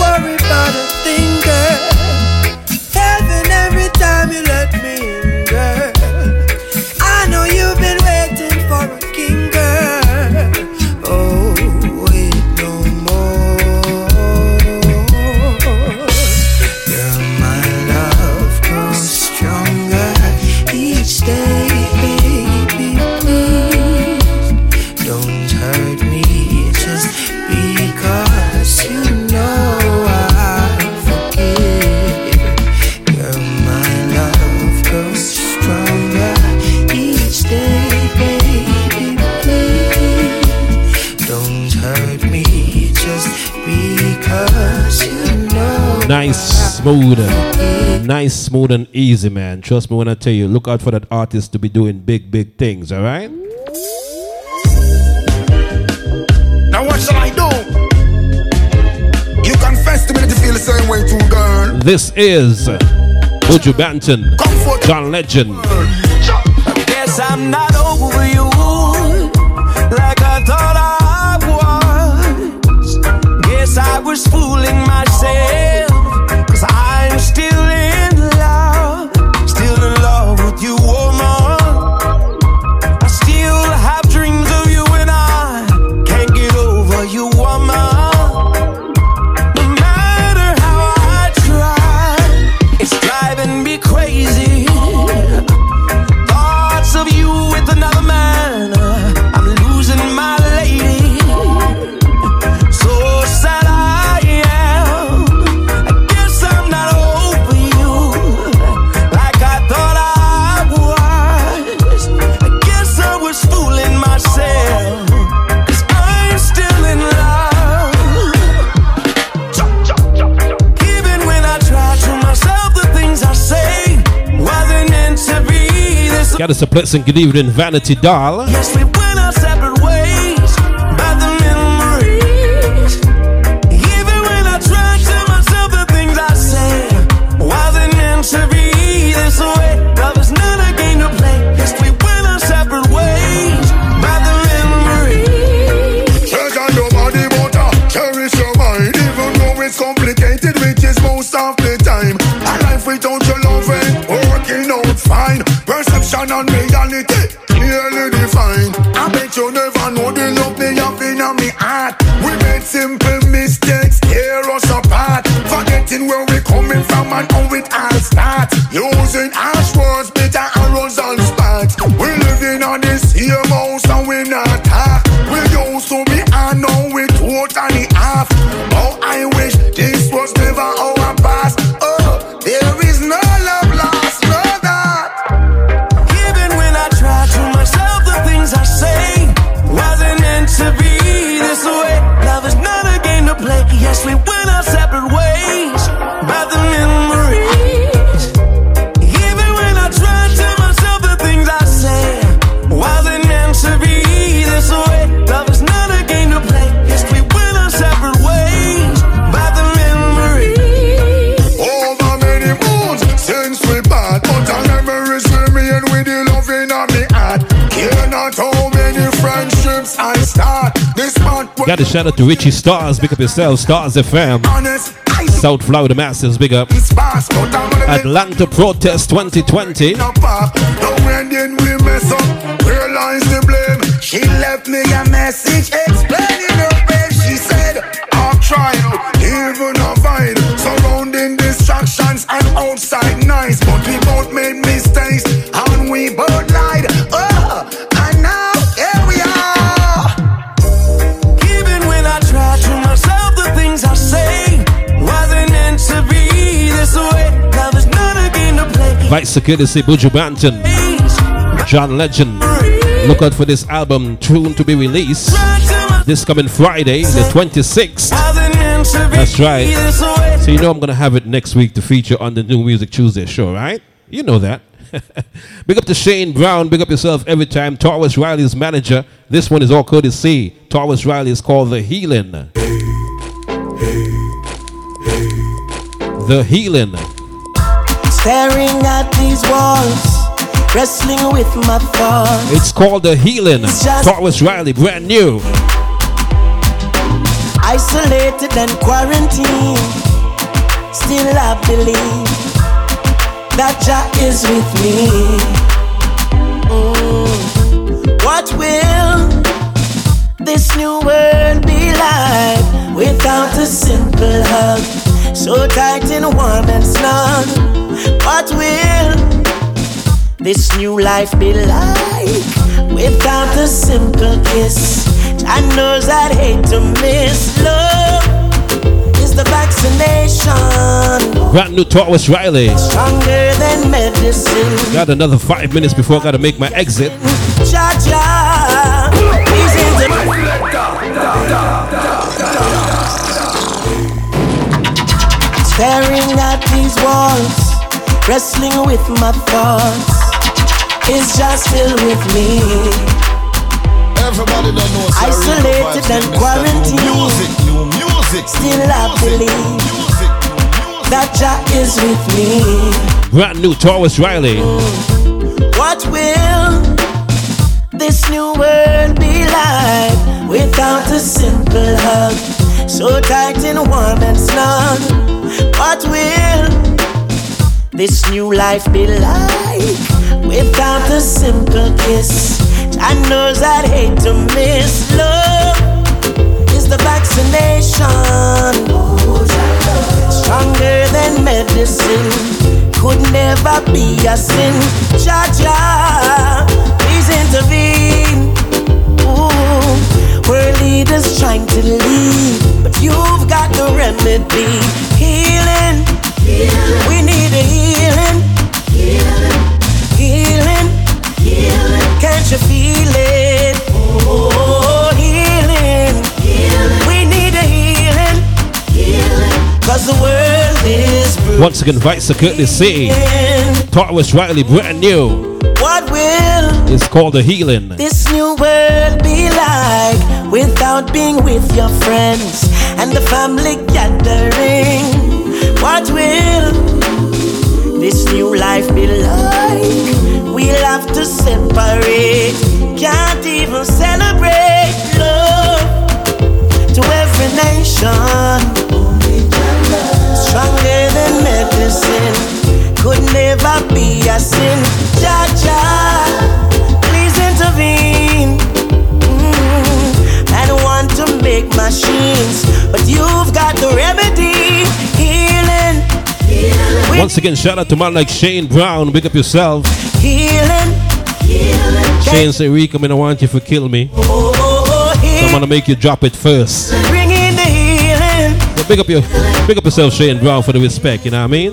Nice, smooth, nice, smooth, and easy, man. Trust me when I tell you, look out for that artist to be doing big, big things, all right? Now what shall I do? You confess to me that you feel the same way too, girl. This is Buju Banton, John Legend. Guess I'm not a pleasant good evening, Vanity Doll. Yes, Got a shout out to Richie Stars. Big up yourself. Stars FM. South Florida Masters. Big up. sparse, but I'm gonna Atlanta Protest 2020. up up. Now Vice Security Buju Banton. John Legend. Look out for this album, Tune to be released. This coming Friday, the 26th. Wasn't meant to be That's right. So you know I'm gonna have it next week to feature on the New Music Tuesday show, right? You know that. big up to Shane Brown. Big up yourself every time. Tarrus Riley's manager. This one is all courtesy. Tarrus Riley is called The Healing. The Healing. Staring at these walls, wrestling with my thoughts. It's called The Healing. Tarrus Riley, brand new. Isolated and quarantined, still I believe that Jah is with me. Mm. What will this new world be like without a simple hug? So tight and warm and snug. What will this new life be like without a simple kiss? I knows I'd hate to miss love. Is the vaccination Brand new Tarrus Riley. stronger than medicine? Got another five minutes before I gotta make my exit. Staring at these walls, wrestling with my thoughts. Is just still with me. Everybody don't know so Isolated and quarantined. Music, new music. Still I believe music, that Jah is with me. Brand new Tarrus Riley. What will this new world be like without a simple hug? So tight and warm and snug. What will this new life be like without a simple kiss? I knows I'd hate to miss love. Is the vaccination stronger than medicine? Could never be a sin. Jah Jah, please intervene. Ooh, world leaders trying to lead, but you've got the remedy. Healing, we need a healing. Healing, healing, can't you feel it? Oh, healing, we need a healing. Cause the world is Once again, Vice Security City. Tarrus Riley, brand new. It's called The Healing. this new world be like without being with your friends and the family gathering? What will this new life be like? We'll have to separate, can't even celebrate love to every nation. Stronger than medicine, could never be a sin loving. Mm-hmm. Want to make machines, but you've got the remedy. Healing. Healing. Once again, shout out to man like Shane Brown. Big up yourself. Healing. Healing. Shane say, Rick, I'm gonna want you to kill me. Oh, oh, oh, so I'm gonna make you drop it first. So big up your, big up yourself, Shane Brown, for the respect. You know what I mean?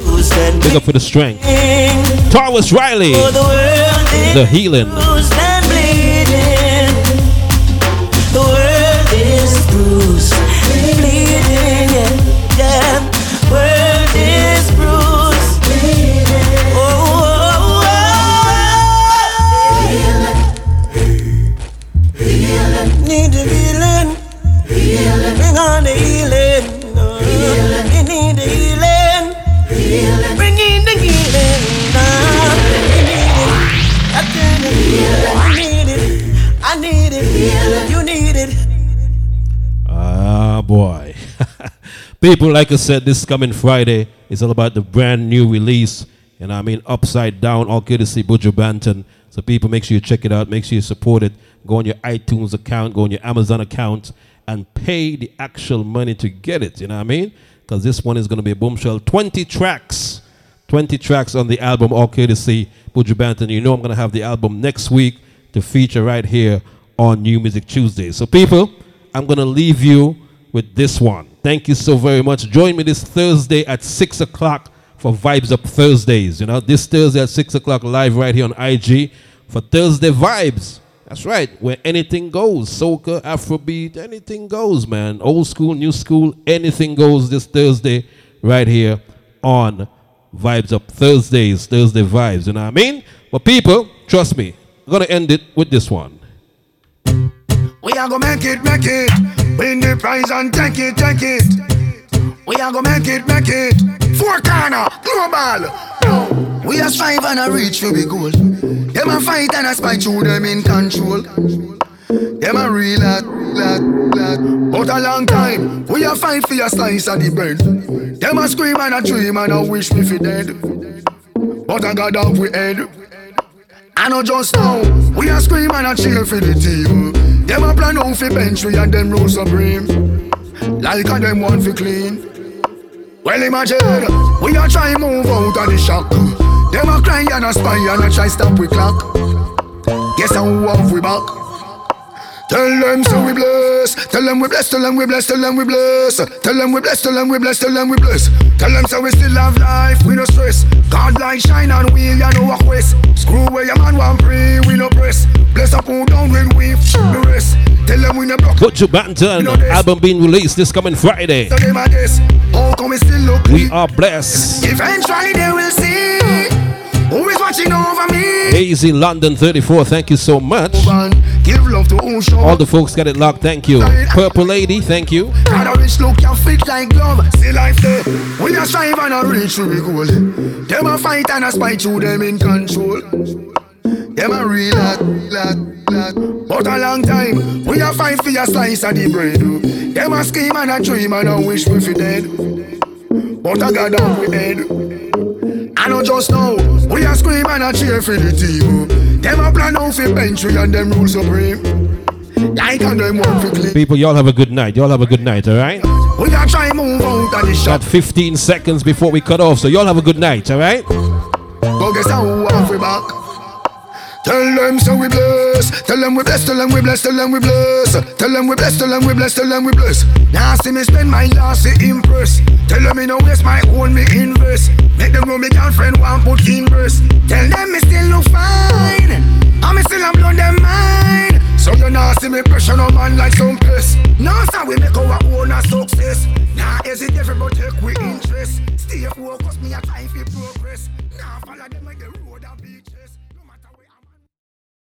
Big up for the strength. Tarrus Riley, the healing. People, like I said, this coming Friday is all about the brand new release. And I mean, Upside Down, all courtesy Buju Banton. So, people, make sure you check it out. Make sure you support it. Go on your iTunes account, go on your Amazon account, and pay the actual money to get it. You know what I mean? Because this one is going to be a boomshell. 20 tracks. 20 tracks on the album, all courtesy Buju Banton. You know, I'm going to have the album next week to feature right here on New Music Tuesday. So, people, I'm going to leave you with this one. Thank you so very much. Join me this Thursday at 6 o'clock for Vibes Up Thursdays. You know, this Thursday at 6 o'clock live right here on IG for Thursday Vibes. That's right, where anything goes. Soca, Afrobeat, anything goes, man. Old school, new school, anything goes this Thursday right here on Vibes Up Thursdays, Thursday Vibes. You know what I mean? But people, trust me, I'm going to end it with this one. We are gonna make it, make it. Win the prize and take it, take it. We are gonna make it, make it. Four corner, global. We are strive and a reach for big goal. Them a fight and a spy through them in control. Them a real lad, lad, lad. But a long time, we a fight for your slice of the bread. Them a scream and a dream and a wish me fi dead. But I got off we head. I know just now, we a scream and a cheer for the team. Them a plan out fi bench we and them rule supreme. Like a them want fi clean. Well imagine, we a try move out of the shock. Them a cry and a spy and a try stop we clock. Guess how have we back? Tell them so we bless. Tell them we bless. Tell them we bless. Tell them we bless. Tell them we bless. Tell them we bless. Tell them we bless. Tell them so we still have life. We no stress. God light shine on we. Ya know what quest. Screw where your man want pray. We no press. Bless up who down when we the rest. Tell them we no block. Buju Banton, album being released this coming Friday. Tell them I guess. How come we still look? We are blessed. Eventually they will see who is watching over me. Hazy London 34, thank you so much. Give love to. All the folks got it locked, thank you. Purple Lady, thank you. Got a rich look, you fit like glove. See life there. We a strive and a reach the goal. Them a fight and a spy through them in control. Them a real lad, lad, lad. But a long time, we a fight for your slice of the bread. Them a scheme and a dream and a wish we fi dead. But I got down we head. I know just now, we a scream and a cheer for the team. Them a plan out for bench and them rule supreme. Like and them want for clean. People, y'all have a good night. Y'all have a good night, all right? We a try move out of the shop. Got 15 seconds before we cut off, so y'all have a good night, all right? Go have we back. Tell them so we bless. Tell them we bless. Tell them we bless. Tell them we bless. Tell them we bless. Tell them we bless. Tell them we bless. Now see me spend my last to impress. Tell them me no waste my own me invest. Make them know me girlfriend want put in verse. Tell them me still look fine. Me still am blow them mind. So you now see me pressure no man like some piss. Now so we make our own a success. Now hesitate but take we interest. Stay focused me a try fi progress.